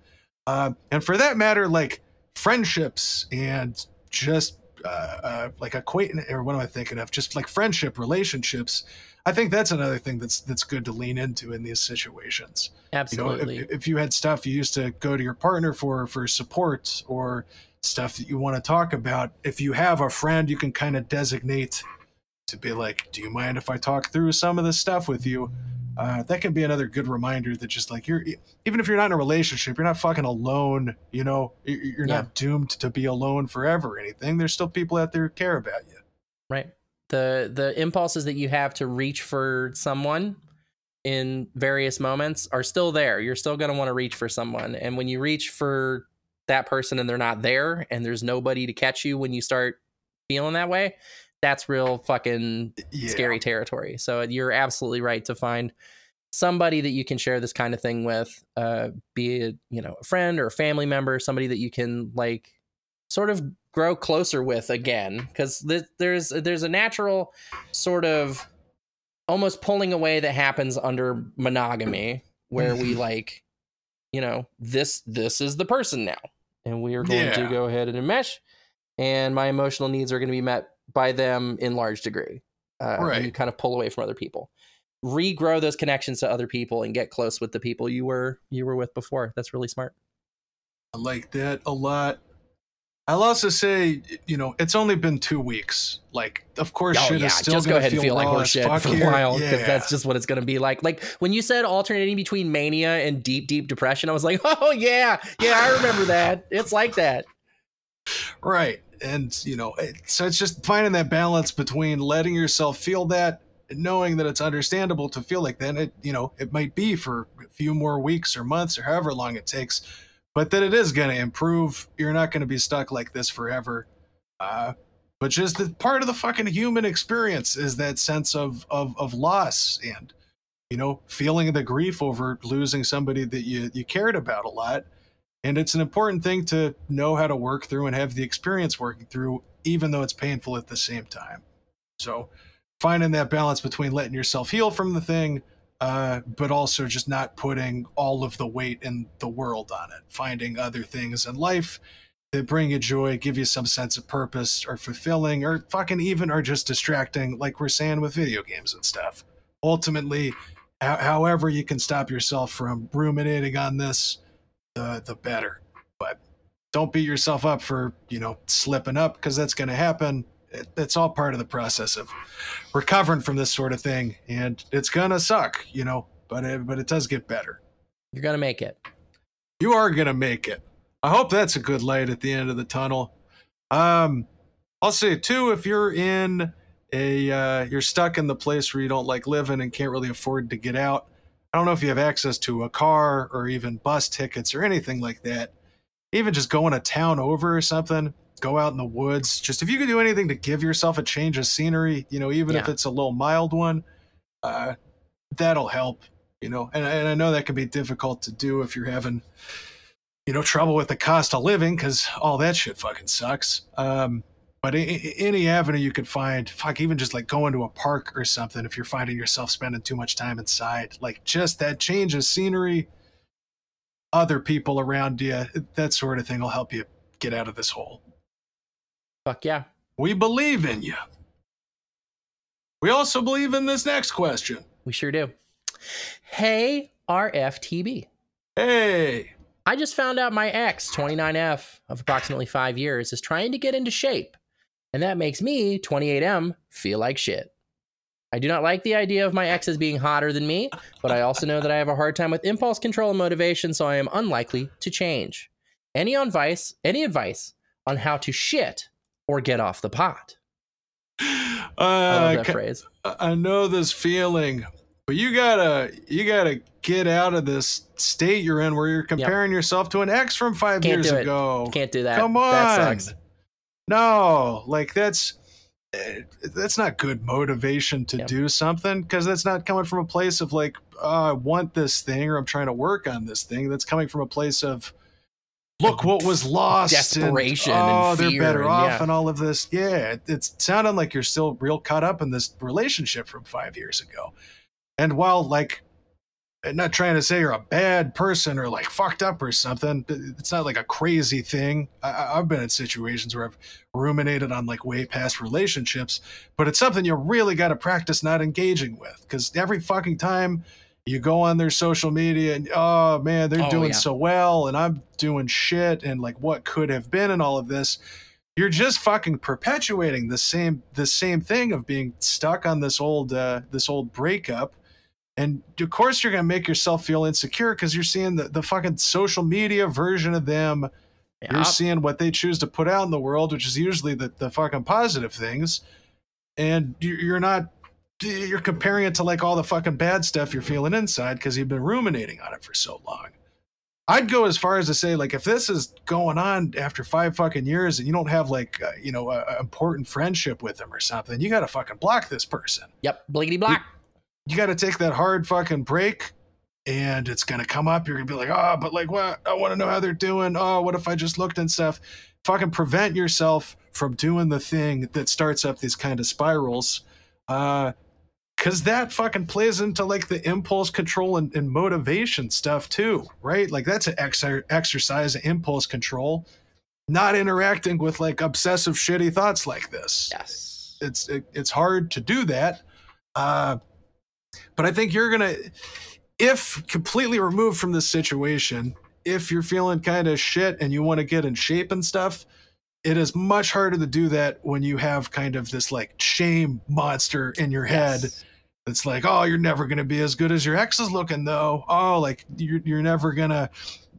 Speaker 1: Uh, and for that matter, like friendships and just uh, uh, like acquaintance, or what am I thinking of? Just like friendship relationships I think that's another thing that's that's good to lean into in these situations.
Speaker 2: Absolutely.
Speaker 1: You know, if, if you had stuff you used to go to your partner for for support or stuff that you want to talk about, if you have a friend you can kind of designate to be like, "Do you mind if I talk through some of this stuff with you?" Uh, that can be another good reminder that just like you're even if you're not in a relationship you're not fucking alone you know? You're yeah. not doomed to be alone forever or anything. There's still people out there who care about you.
Speaker 2: Right. The the impulses that you have to reach for someone in various moments are still there. You're still going to want to reach for someone. And when you reach for that person and they're not there and there's nobody to catch you when you start feeling that way that's real fucking yeah. scary territory. So you're absolutely right to find somebody that you can share this kind of thing with, uh, be it, you know, a friend or a family member, somebody that you can like sort of grow closer with again. Cause th- there's, there's a natural sort of almost pulling away that happens under monogamy where we mm-hmm. like, you know, this, this is the person now. And we are going yeah. to go ahead and enmesh and my emotional needs are going to be met by them in large degree. Uh, right. You kind of pull away from other people. Regrow those connections to other people and get close with the people you were you were with before. That's really smart.
Speaker 1: I like that a lot. I'll also say, you know, it's only been two weeks. Like, of course, oh, shit yeah. is still just go ahead and feel like horseshit
Speaker 2: for a while because yeah. that's just what it's going to be like. Like when you said alternating between mania and deep, deep depression, I was like, oh yeah, yeah, I remember that. It's like that.
Speaker 1: Right and you know it, so it's just finding that balance between letting yourself feel that knowing that it's understandable to feel like that it you know it might be for a few more weeks or months or however long it takes but that it is going to improve. You're not going to be stuck like this forever. Uh, but just the part of the fucking human experience is that sense of of of loss and you know feeling the grief over losing somebody that you you cared about a lot and it's an important thing to know how to work through and have the experience working through, even though it's painful at the same time. So, finding that balance between letting yourself heal from the thing, uh, but also just not putting all of the weight in the world on it. Finding other things in life that bring you joy, give you some sense of purpose, or fulfilling, or fucking even are just distracting, like we're saying with video games and stuff. Ultimately, however you can stop yourself from ruminating on this the the better. But don't beat yourself up for you know slipping up because that's going to happen. It, it's all part of the process of recovering from this sort of thing, and it's gonna suck, you know. But it, but it does get better.
Speaker 2: You're gonna make it.
Speaker 1: You are gonna make it. I hope that's a good light at the end of the tunnel. Um, I'll say too, if you're in a uh, you're stuck in the place where you don't like living and can't really afford to get out I don't know if you have access to a car or even bus tickets or anything like that. Even just going a town over or something, go out in the woods. Just if you could do anything to give yourself a change of scenery, you know, even yeah. if it's a little mild one, uh, that'll help. You know, and, and I know that can be difficult to do if you're having, you know, trouble with the cost of living because all that shit fucking sucks. Um, but any avenue you could find fuck even just like going to a park or something if you're finding yourself spending too much time inside like just that change of scenery other people around you that sort of thing will help you get out of this hole.
Speaker 2: Fuck yeah.
Speaker 1: We believe in you we also believe in this next question.
Speaker 2: We sure do. Hey rftb
Speaker 1: hey.
Speaker 2: I just found out my ex, 29F of approximately five years, is trying to get into shape and that makes me, 28M, feel like shit. I do not like the idea of my exes being hotter than me, but I also know that I have a hard time with impulse control and motivation, so I am unlikely to change. Any advice, any advice on how to shit or get off the pot?
Speaker 1: Uh, I that phrase. I know this feeling, but you gotta you gotta get out of this state you're in where you're comparing yep. yourself to an ex from 5 Can't years ago.
Speaker 2: Can't do that.
Speaker 1: Come on. That sucks. No, like that's eh, that's not good motivation to do something because that's not coming from a place of like oh, I want this thing or I'm trying to work on this thing. That's coming from a place of look what was lost,
Speaker 2: desperation.
Speaker 1: And,
Speaker 2: oh,
Speaker 1: and they're better and, off, yeah. and all of this. Yeah, it, it's sounding like you're still real caught up in this relationship from five years ago. And while like not trying to say you're a bad person or like fucked up or something. It's not like a crazy thing. I, have been in situations where I've ruminated on like way past relationships, but it's something you really got to practice not engaging with because every fucking time you go on their social media and oh man, they're oh, doing yeah. so well and I'm doing shit and like what could have been and all of this. You're just fucking perpetuating the same the same thing of being stuck on this old uh, this old breakup And of course, you're going to make yourself feel insecure because you're seeing the, the fucking social media version of them. Yep. You're seeing what they choose to put out in the world, which is usually the, the fucking positive things. And you're not, you're comparing it to like all the fucking bad stuff you're feeling inside because you've been ruminating on it for so long. I'd go as far as to say, like, if this is going on after five fucking years and you don't have like, uh, you know, an important friendship with them or something, you got to fucking block this person.
Speaker 2: Yep, bliggity block
Speaker 1: you got to take that hard fucking break and it's going to come up. You're going to be like, oh, but like, what? I want to know how they're doing. Oh, what if I just looked and stuff? Fucking prevent yourself from doing the thing that starts up these kind of spirals. Uh, Cause that fucking plays into like the impulse control and, and motivation stuff too, right? Like that's an ex- exercise of impulse control, not interacting with like obsessive shitty thoughts like this.
Speaker 2: Yes,
Speaker 1: it's it, it's hard to do that. Uh, but I think you're gonna, if completely removed from this situation, if you're feeling kind of shit and you want to get in shape and stuff, it is much harder to do that when you have kind of this like shame monster in your head. Yes. It's like, oh, you're never gonna be as good as your ex is looking, though. Oh, like you're you're never gonna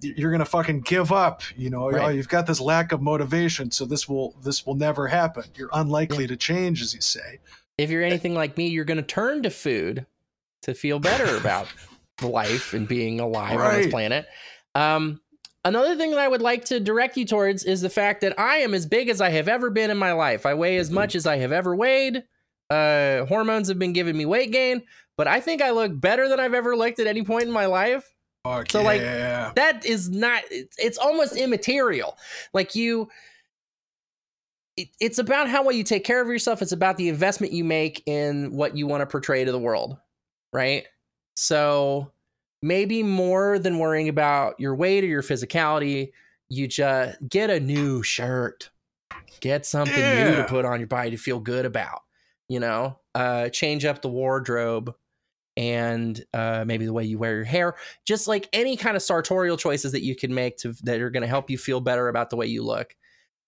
Speaker 1: you're gonna fucking give up you know oh, right. oh, you've got this lack of motivation so this will this will never happen you're unlikely yeah. to change as you say
Speaker 2: if you're anything like me you're gonna turn to food to feel better about life and being alive right. on this planet. Um, another thing that I would like to direct you towards is the fact that I am as big as I have ever been in my life. I weigh as mm-hmm. much as I have ever weighed. Uh, hormones have been giving me weight gain, but I think I look better than I've ever looked at any point in my life.
Speaker 1: Fuck
Speaker 2: so
Speaker 1: like
Speaker 2: that is not it's, it's almost immaterial. Like you it, it's about how well you take care of yourself. It's about the investment you make in what you want to portray to the world right? So maybe more than worrying about your weight or your physicality, you just get a new shirt. Get something yeah. new to put on your body to feel good about. You know, uh, change up the wardrobe and uh, maybe the way you wear your hair. Just like any kind of sartorial choices that you can make to that are going to help you feel better about the way you look.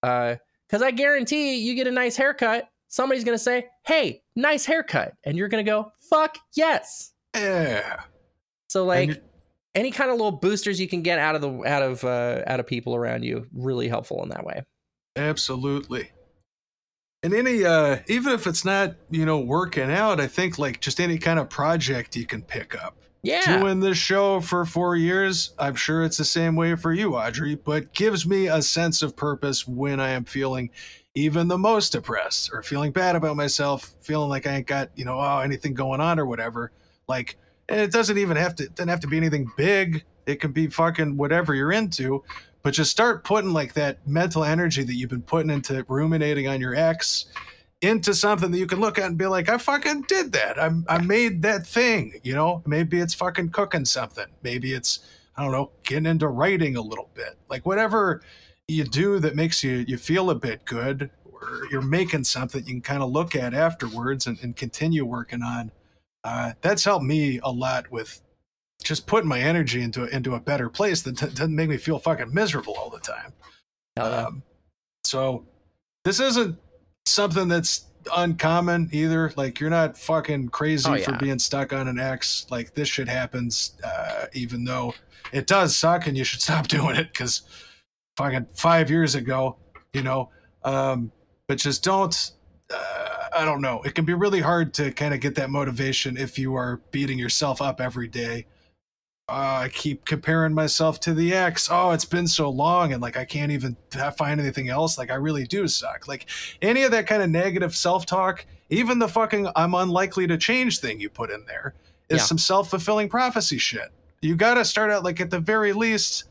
Speaker 2: Because uh, I guarantee you get a nice haircut, somebody's going to say, Hey, nice haircut. And you're going to go, Fuck yes.
Speaker 1: Yeah.
Speaker 2: So, like, any kind of little boosters you can get out of the out of uh, out of people around you really helpful in that way
Speaker 1: absolutely and any uh even if it's not you know working out i think like just any kind of project you can pick up
Speaker 2: yeah
Speaker 1: doing this show for four years i'm sure it's the same way for you audrey but gives me a sense of purpose when i am feeling even the most depressed or feeling bad about myself, feeling like I ain't got, you know, oh, anything going on or whatever. Like, and it doesn't even have to, doesn't have to be anything big. It can be fucking whatever you're into, but just start putting like that mental energy that you've been putting into ruminating on your ex into something that you can look at and be like, I fucking did that. I, I made that thing, you know, maybe it's fucking cooking something. Maybe it's, I don't know, getting into writing a little bit, like whatever you do that makes you you feel a bit good or you're making something you can kind of look at afterwards and, and continue working on. Uh, that's helped me a lot with just putting my energy into into a better place that t- doesn't make me feel fucking miserable all the time. Um, so this isn't something that's uncommon either like you're not fucking crazy oh, yeah. for being stuck on an x like this shit happens uh, even though it does suck and you should stop doing it because fucking five years ago, you know. Um, but just don't. Uh, I don't know. It can be really hard to kind of get that motivation if you are beating yourself up every day. Uh, I keep comparing myself to the ex. Oh, it's been so long, and like I can't even find anything else. Like I really do suck. Like any of that kind of negative self talk, even the fucking I'm unlikely to change thing you put in there is yeah. some self fulfilling prophecy shit. You got to start out like at the very least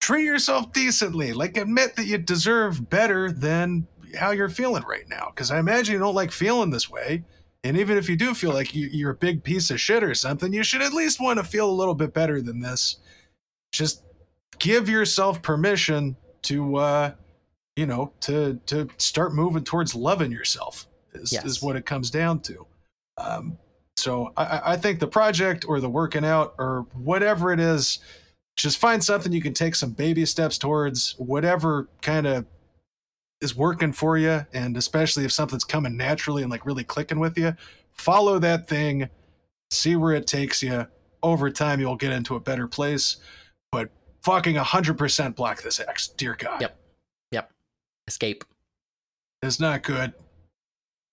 Speaker 1: treat yourself decently. Like admit that you deserve better than how you're feeling right now. Because I imagine you don't like feeling this way. And even if you do feel like you, are a big piece of shit or something, you should at least want to feel a little bit better than this. Just give yourself permission to, uh, you know, to to start moving towards loving yourself. Is, yes. is what it comes down to. Um, so I, I think the project or the working out or whatever it is just find something you can take some baby steps towards whatever kind of is working for you and especially if something's coming naturally and like really clicking with you follow that thing see where it takes you. Over time, you'll get into a better place. But fucking 100% block this X. Dear God.
Speaker 2: Yep. Yep. Escape.
Speaker 1: It's not good.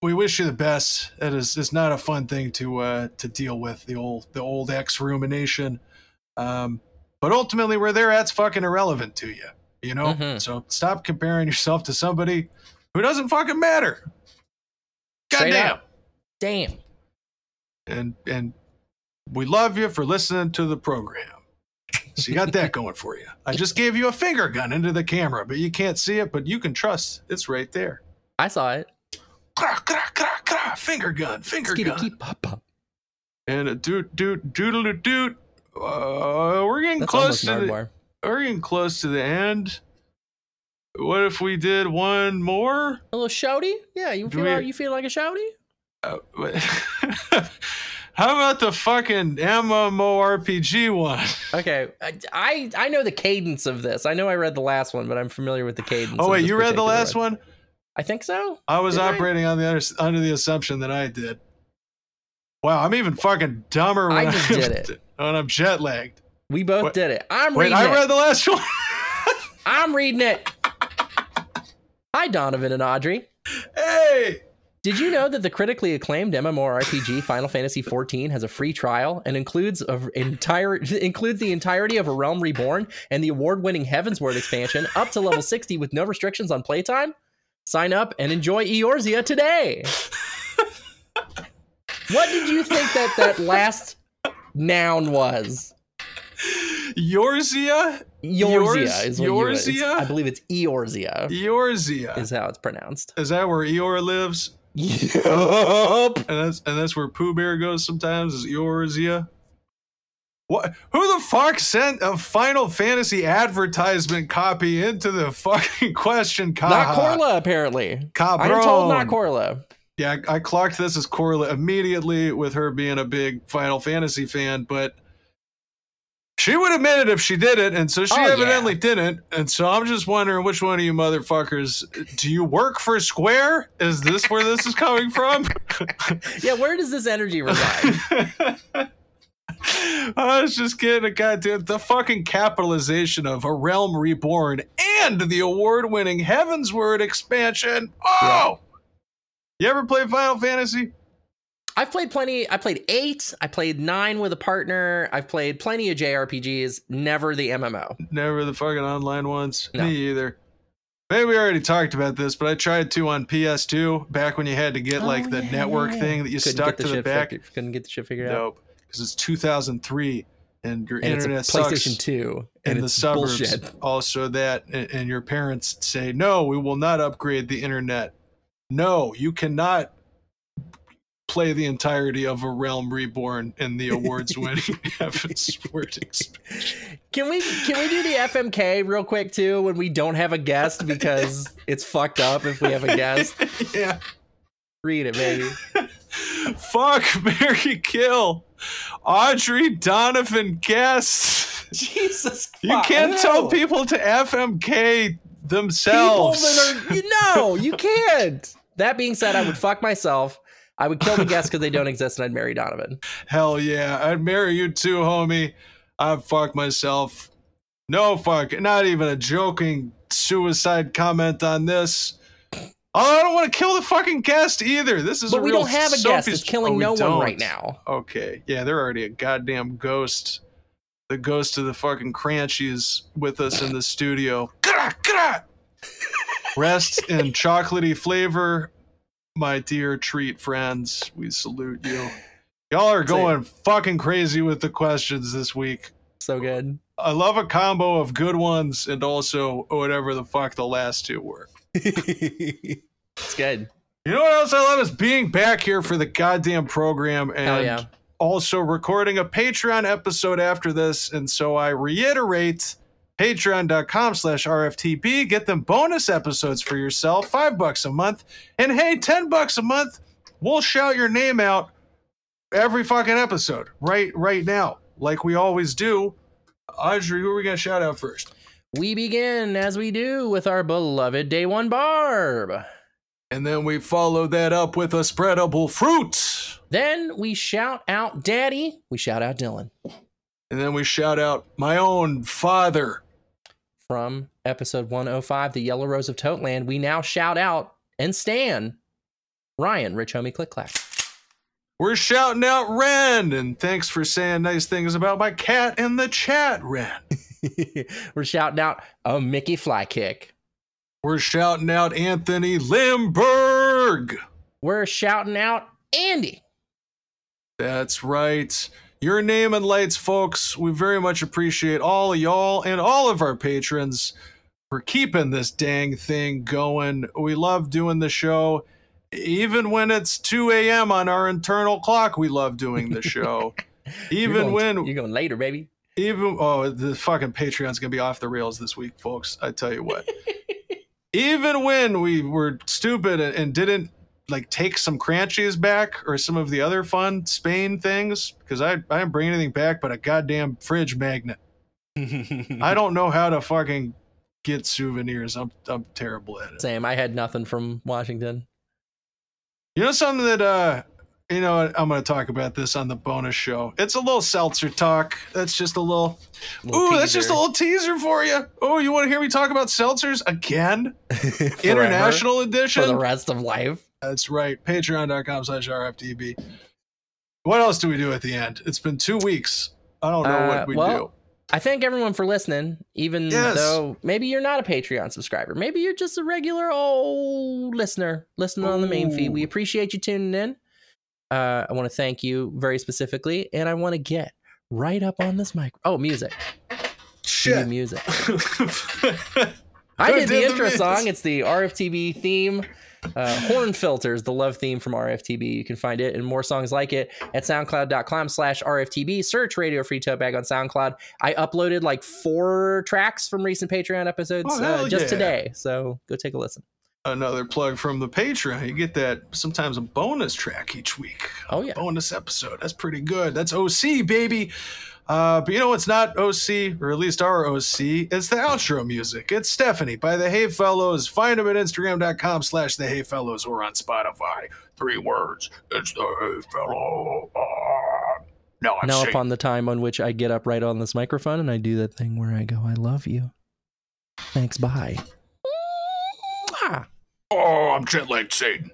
Speaker 1: We wish you the best. It is it's not a fun thing to uh to deal with the old the old X rumination. Um but ultimately where they're at's fucking irrelevant to you. You know?
Speaker 2: Mhm.
Speaker 1: So stop comparing yourself to somebody who doesn't fucking matter. Goddamn.
Speaker 2: Damn.
Speaker 1: and and we love you for listening to the program. So you got that going for you. I just gave you a finger gun into the camera, but you can't see it, but you can trust it's right there.
Speaker 2: I saw it.
Speaker 1: Finger gun, finger
Speaker 2: Skitty
Speaker 1: gun.
Speaker 2: keep pop pop.
Speaker 1: And a doot doot doodle doot. Uh, we're getting
Speaker 2: That's
Speaker 1: close to the,
Speaker 2: Nardwuar.
Speaker 1: we're getting close to the end. What if we did one more?
Speaker 2: A little shouty? Yeah, you
Speaker 1: Do
Speaker 2: feel
Speaker 1: we-
Speaker 2: like, you feel like a shouty?
Speaker 1: Uh, how about the fucking MMORPG one?
Speaker 2: Okay, I, I I know the cadence of this. I know I read the last one, but I'm familiar with the cadence.
Speaker 1: Oh wait, you read the last one?
Speaker 2: I think so.
Speaker 1: I was
Speaker 2: Did I?
Speaker 1: operating on the under, under the assumption that I did. Wow, I'm even fucking dumber when
Speaker 2: I just
Speaker 1: I'm,
Speaker 2: did it.
Speaker 1: when I'm jet lagged.
Speaker 2: We both
Speaker 1: Wait-
Speaker 2: did it. I'm
Speaker 1: Wait,
Speaker 2: reading
Speaker 1: I
Speaker 2: it.
Speaker 1: read the last one.
Speaker 2: I'm reading it. Hi, Donovan and Audrey.
Speaker 1: hey,
Speaker 2: Did you know that the critically acclaimed MMORPG Final Fantasy XIV has a free trial and includes a entire includes the entirety of A Realm Reborn and the award-winning Heavensward expansion up to level 60 with no restrictions on playtime? Sign up and enjoy Eorzea today. What did you think that that last noun was?
Speaker 1: Yorzia,
Speaker 2: Eorzea
Speaker 1: Eorz-
Speaker 2: is what you- it's-
Speaker 1: Eorzea?
Speaker 2: I believe it's Eorzea
Speaker 1: Eorzea.
Speaker 2: is how it's pronounced.
Speaker 1: Is that where Eeyore lives?
Speaker 2: Yup.
Speaker 1: And that's and that's where Pooh Bear goes sometimes. Is Eorzea? What? Who the fuck sent a Final Fantasy advertisement copy into the fucking question?
Speaker 2: Not
Speaker 1: Kaha?
Speaker 2: Corla, apparently.
Speaker 1: Cabron.
Speaker 2: I am told not Corla.
Speaker 1: Yeah, I, I clocked this as Corla immediately with her being a big Final Fantasy fan, but she would admit it if she did it, and so she
Speaker 2: Oh, yeah.
Speaker 1: evidently didn't. And so I'm just wondering which one of you motherfuckers do you work for Square? Is this where this is coming from?
Speaker 2: Yeah, where does this energy reside?
Speaker 1: I was just kidding. Goddamn the fucking capitalization of a realm reborn and the award-winning Heavensward expansion. Oh, you ever play Final Fantasy?
Speaker 2: I've played plenty. I played eight. I played nine with a partner. I've played plenty of JRPGs. Never the MMO.
Speaker 1: Never the fucking online ones.
Speaker 2: No.
Speaker 1: Me either. Maybe we already talked about this, but I tried to on PS2 back when you had to get like
Speaker 2: Oh,
Speaker 1: the
Speaker 2: yeah,
Speaker 1: network
Speaker 2: yeah.
Speaker 1: thing that you
Speaker 2: Couldn't
Speaker 1: stuck
Speaker 2: the
Speaker 1: to the back.
Speaker 2: figured- couldn't get the shit figured out.
Speaker 1: Nope, because it's 2003 and your
Speaker 2: And
Speaker 1: internet
Speaker 2: it's PlayStation
Speaker 1: sucks.
Speaker 2: Two,
Speaker 1: in
Speaker 2: and
Speaker 1: the
Speaker 2: it's
Speaker 1: suburbs
Speaker 2: bullshit.
Speaker 1: also that and, and your parents say no we will not upgrade the internet no you cannot play the entirety of a realm reborn in the awards winning heaven's word expansion
Speaker 2: Can we can we do the FMK real quick too when we don't have a guest because it's fucked up if we have a guest.
Speaker 1: yeah
Speaker 2: Read it, baby.
Speaker 1: fuck mary kill audrey donovan guest
Speaker 2: Jesus,
Speaker 1: you
Speaker 2: fuck,
Speaker 1: can't
Speaker 2: no.
Speaker 1: tell people to fmk
Speaker 2: people
Speaker 1: themselves
Speaker 2: that are you know you can't. That being said, I would fuck myself. I would kill the guests because they don't exist, and I'd marry Donovan.
Speaker 1: Hell yeah, I'd marry you too, homie. I'd fuck myself. No fuck, not even a joking suicide comment on this. Oh, I don't want to kill the fucking guest either. This is
Speaker 2: But we
Speaker 1: real
Speaker 2: don't have a guest. It's killing
Speaker 1: Oh,
Speaker 2: no one
Speaker 1: don't.
Speaker 2: right now.
Speaker 1: Okay, yeah, they're already a goddamn ghost. The ghost of the fucking Crunchy is with us in the studio. Rest in chocolatey flavor, my dear treat friends. We salute you. Y'all are going fucking crazy with the questions this week.
Speaker 2: So good.
Speaker 1: I love a combo of good ones and also whatever the fuck the last two were.
Speaker 2: it's good.
Speaker 1: You know what else I love is being back here for the goddamn program and
Speaker 2: yeah.
Speaker 1: also recording a Patreon episode after this. And so I reiterate patreon.com slash RFTB. Get them bonus episodes for yourself, five bucks a month. And hey, 10 bucks a month, we'll shout your name out every fucking episode right right now, like we always do. Audrey, who are we going to shout out first?
Speaker 2: We begin as we do with our beloved Day One Barb.
Speaker 1: And then we follow that up with a spreadable fruit.
Speaker 2: Then we shout out Daddy. We shout out Dylan.
Speaker 1: And then we shout out my own father.
Speaker 2: From episode 105, The Yellow Rose of Toteland, we now shout out and Stan Ryan, Rich Homie Click Clack.
Speaker 1: We're shouting out Ren, and thanks for saying nice things about my cat in the chat, Ren.
Speaker 2: We're shouting out a Mickey Fly Kick.
Speaker 1: We're shouting out Anthony Limberg.
Speaker 2: We're shouting out Andy.
Speaker 1: That's right. Your name and lights, folks. We very much appreciate all of y'all and all of our patrons for keeping this dang thing going. We love doing the show. Even when it's 2 a.m. on our internal clock, we love doing the show. Even
Speaker 2: you're going,
Speaker 1: when
Speaker 2: you're going later, baby.
Speaker 1: Even oh, the fucking Patreon's gonna be off the rails this week, folks. I tell you what. even when we were stupid and didn't like take some cranchies back or some of the other fun Spain things, because I I didn't bring anything back but a goddamn fridge magnet. I don't know how to fucking get souvenirs. I'm I'm terrible at it.
Speaker 2: Same. I had nothing from Washington.
Speaker 1: You know something that uh you know I'm going to talk about this on the bonus show. It's a little seltzer talk. That's just a little. little ooh, teaser. that's just a little teaser for you. Oh, you want to hear me talk about seltzers again? International edition
Speaker 2: for the rest of life.
Speaker 1: That's right. Patreon.com/slash RFTB. What else do we do at the end? It's been two weeks. I don't know uh, what we well, do.
Speaker 2: I thank everyone for listening, even yes. though maybe you're not a Patreon subscriber. Maybe you're just a regular old listener listening Ooh. on the main feed. We appreciate you tuning in. Uh, I want to thank you very specifically, and I want to get right up on this mic. Oh, music.
Speaker 1: Shit.
Speaker 2: music. I did the intro song. It's the RFTB theme. Uh, Horn Filters, the love theme from RFTB. You can find it and more songs like it at soundcloud.com slash RFTB. Search Radio Free Tote Bag on SoundCloud. I uploaded like four tracks from recent Patreon episodes oh, uh, just yeah. today. So go take a listen
Speaker 1: another plug from the Patreon. You get that sometimes a bonus track each week.
Speaker 2: Oh yeah,
Speaker 1: bonus episode. That's pretty good. That's OC baby. Uh, but you know what's not OC, or at least our OC? It's the outro music. It's Stephanie by the Hey Fellows. Find them at Instagram.com slash the Hey Fellows or on Spotify. Three words. It's the Hey Fellow. Uh,
Speaker 2: now I'm Now upon the time on which I get up right on this microphone and I do that thing where I go, I love you. Thanks, bye.
Speaker 1: Oh, I'm jet lagged Satan.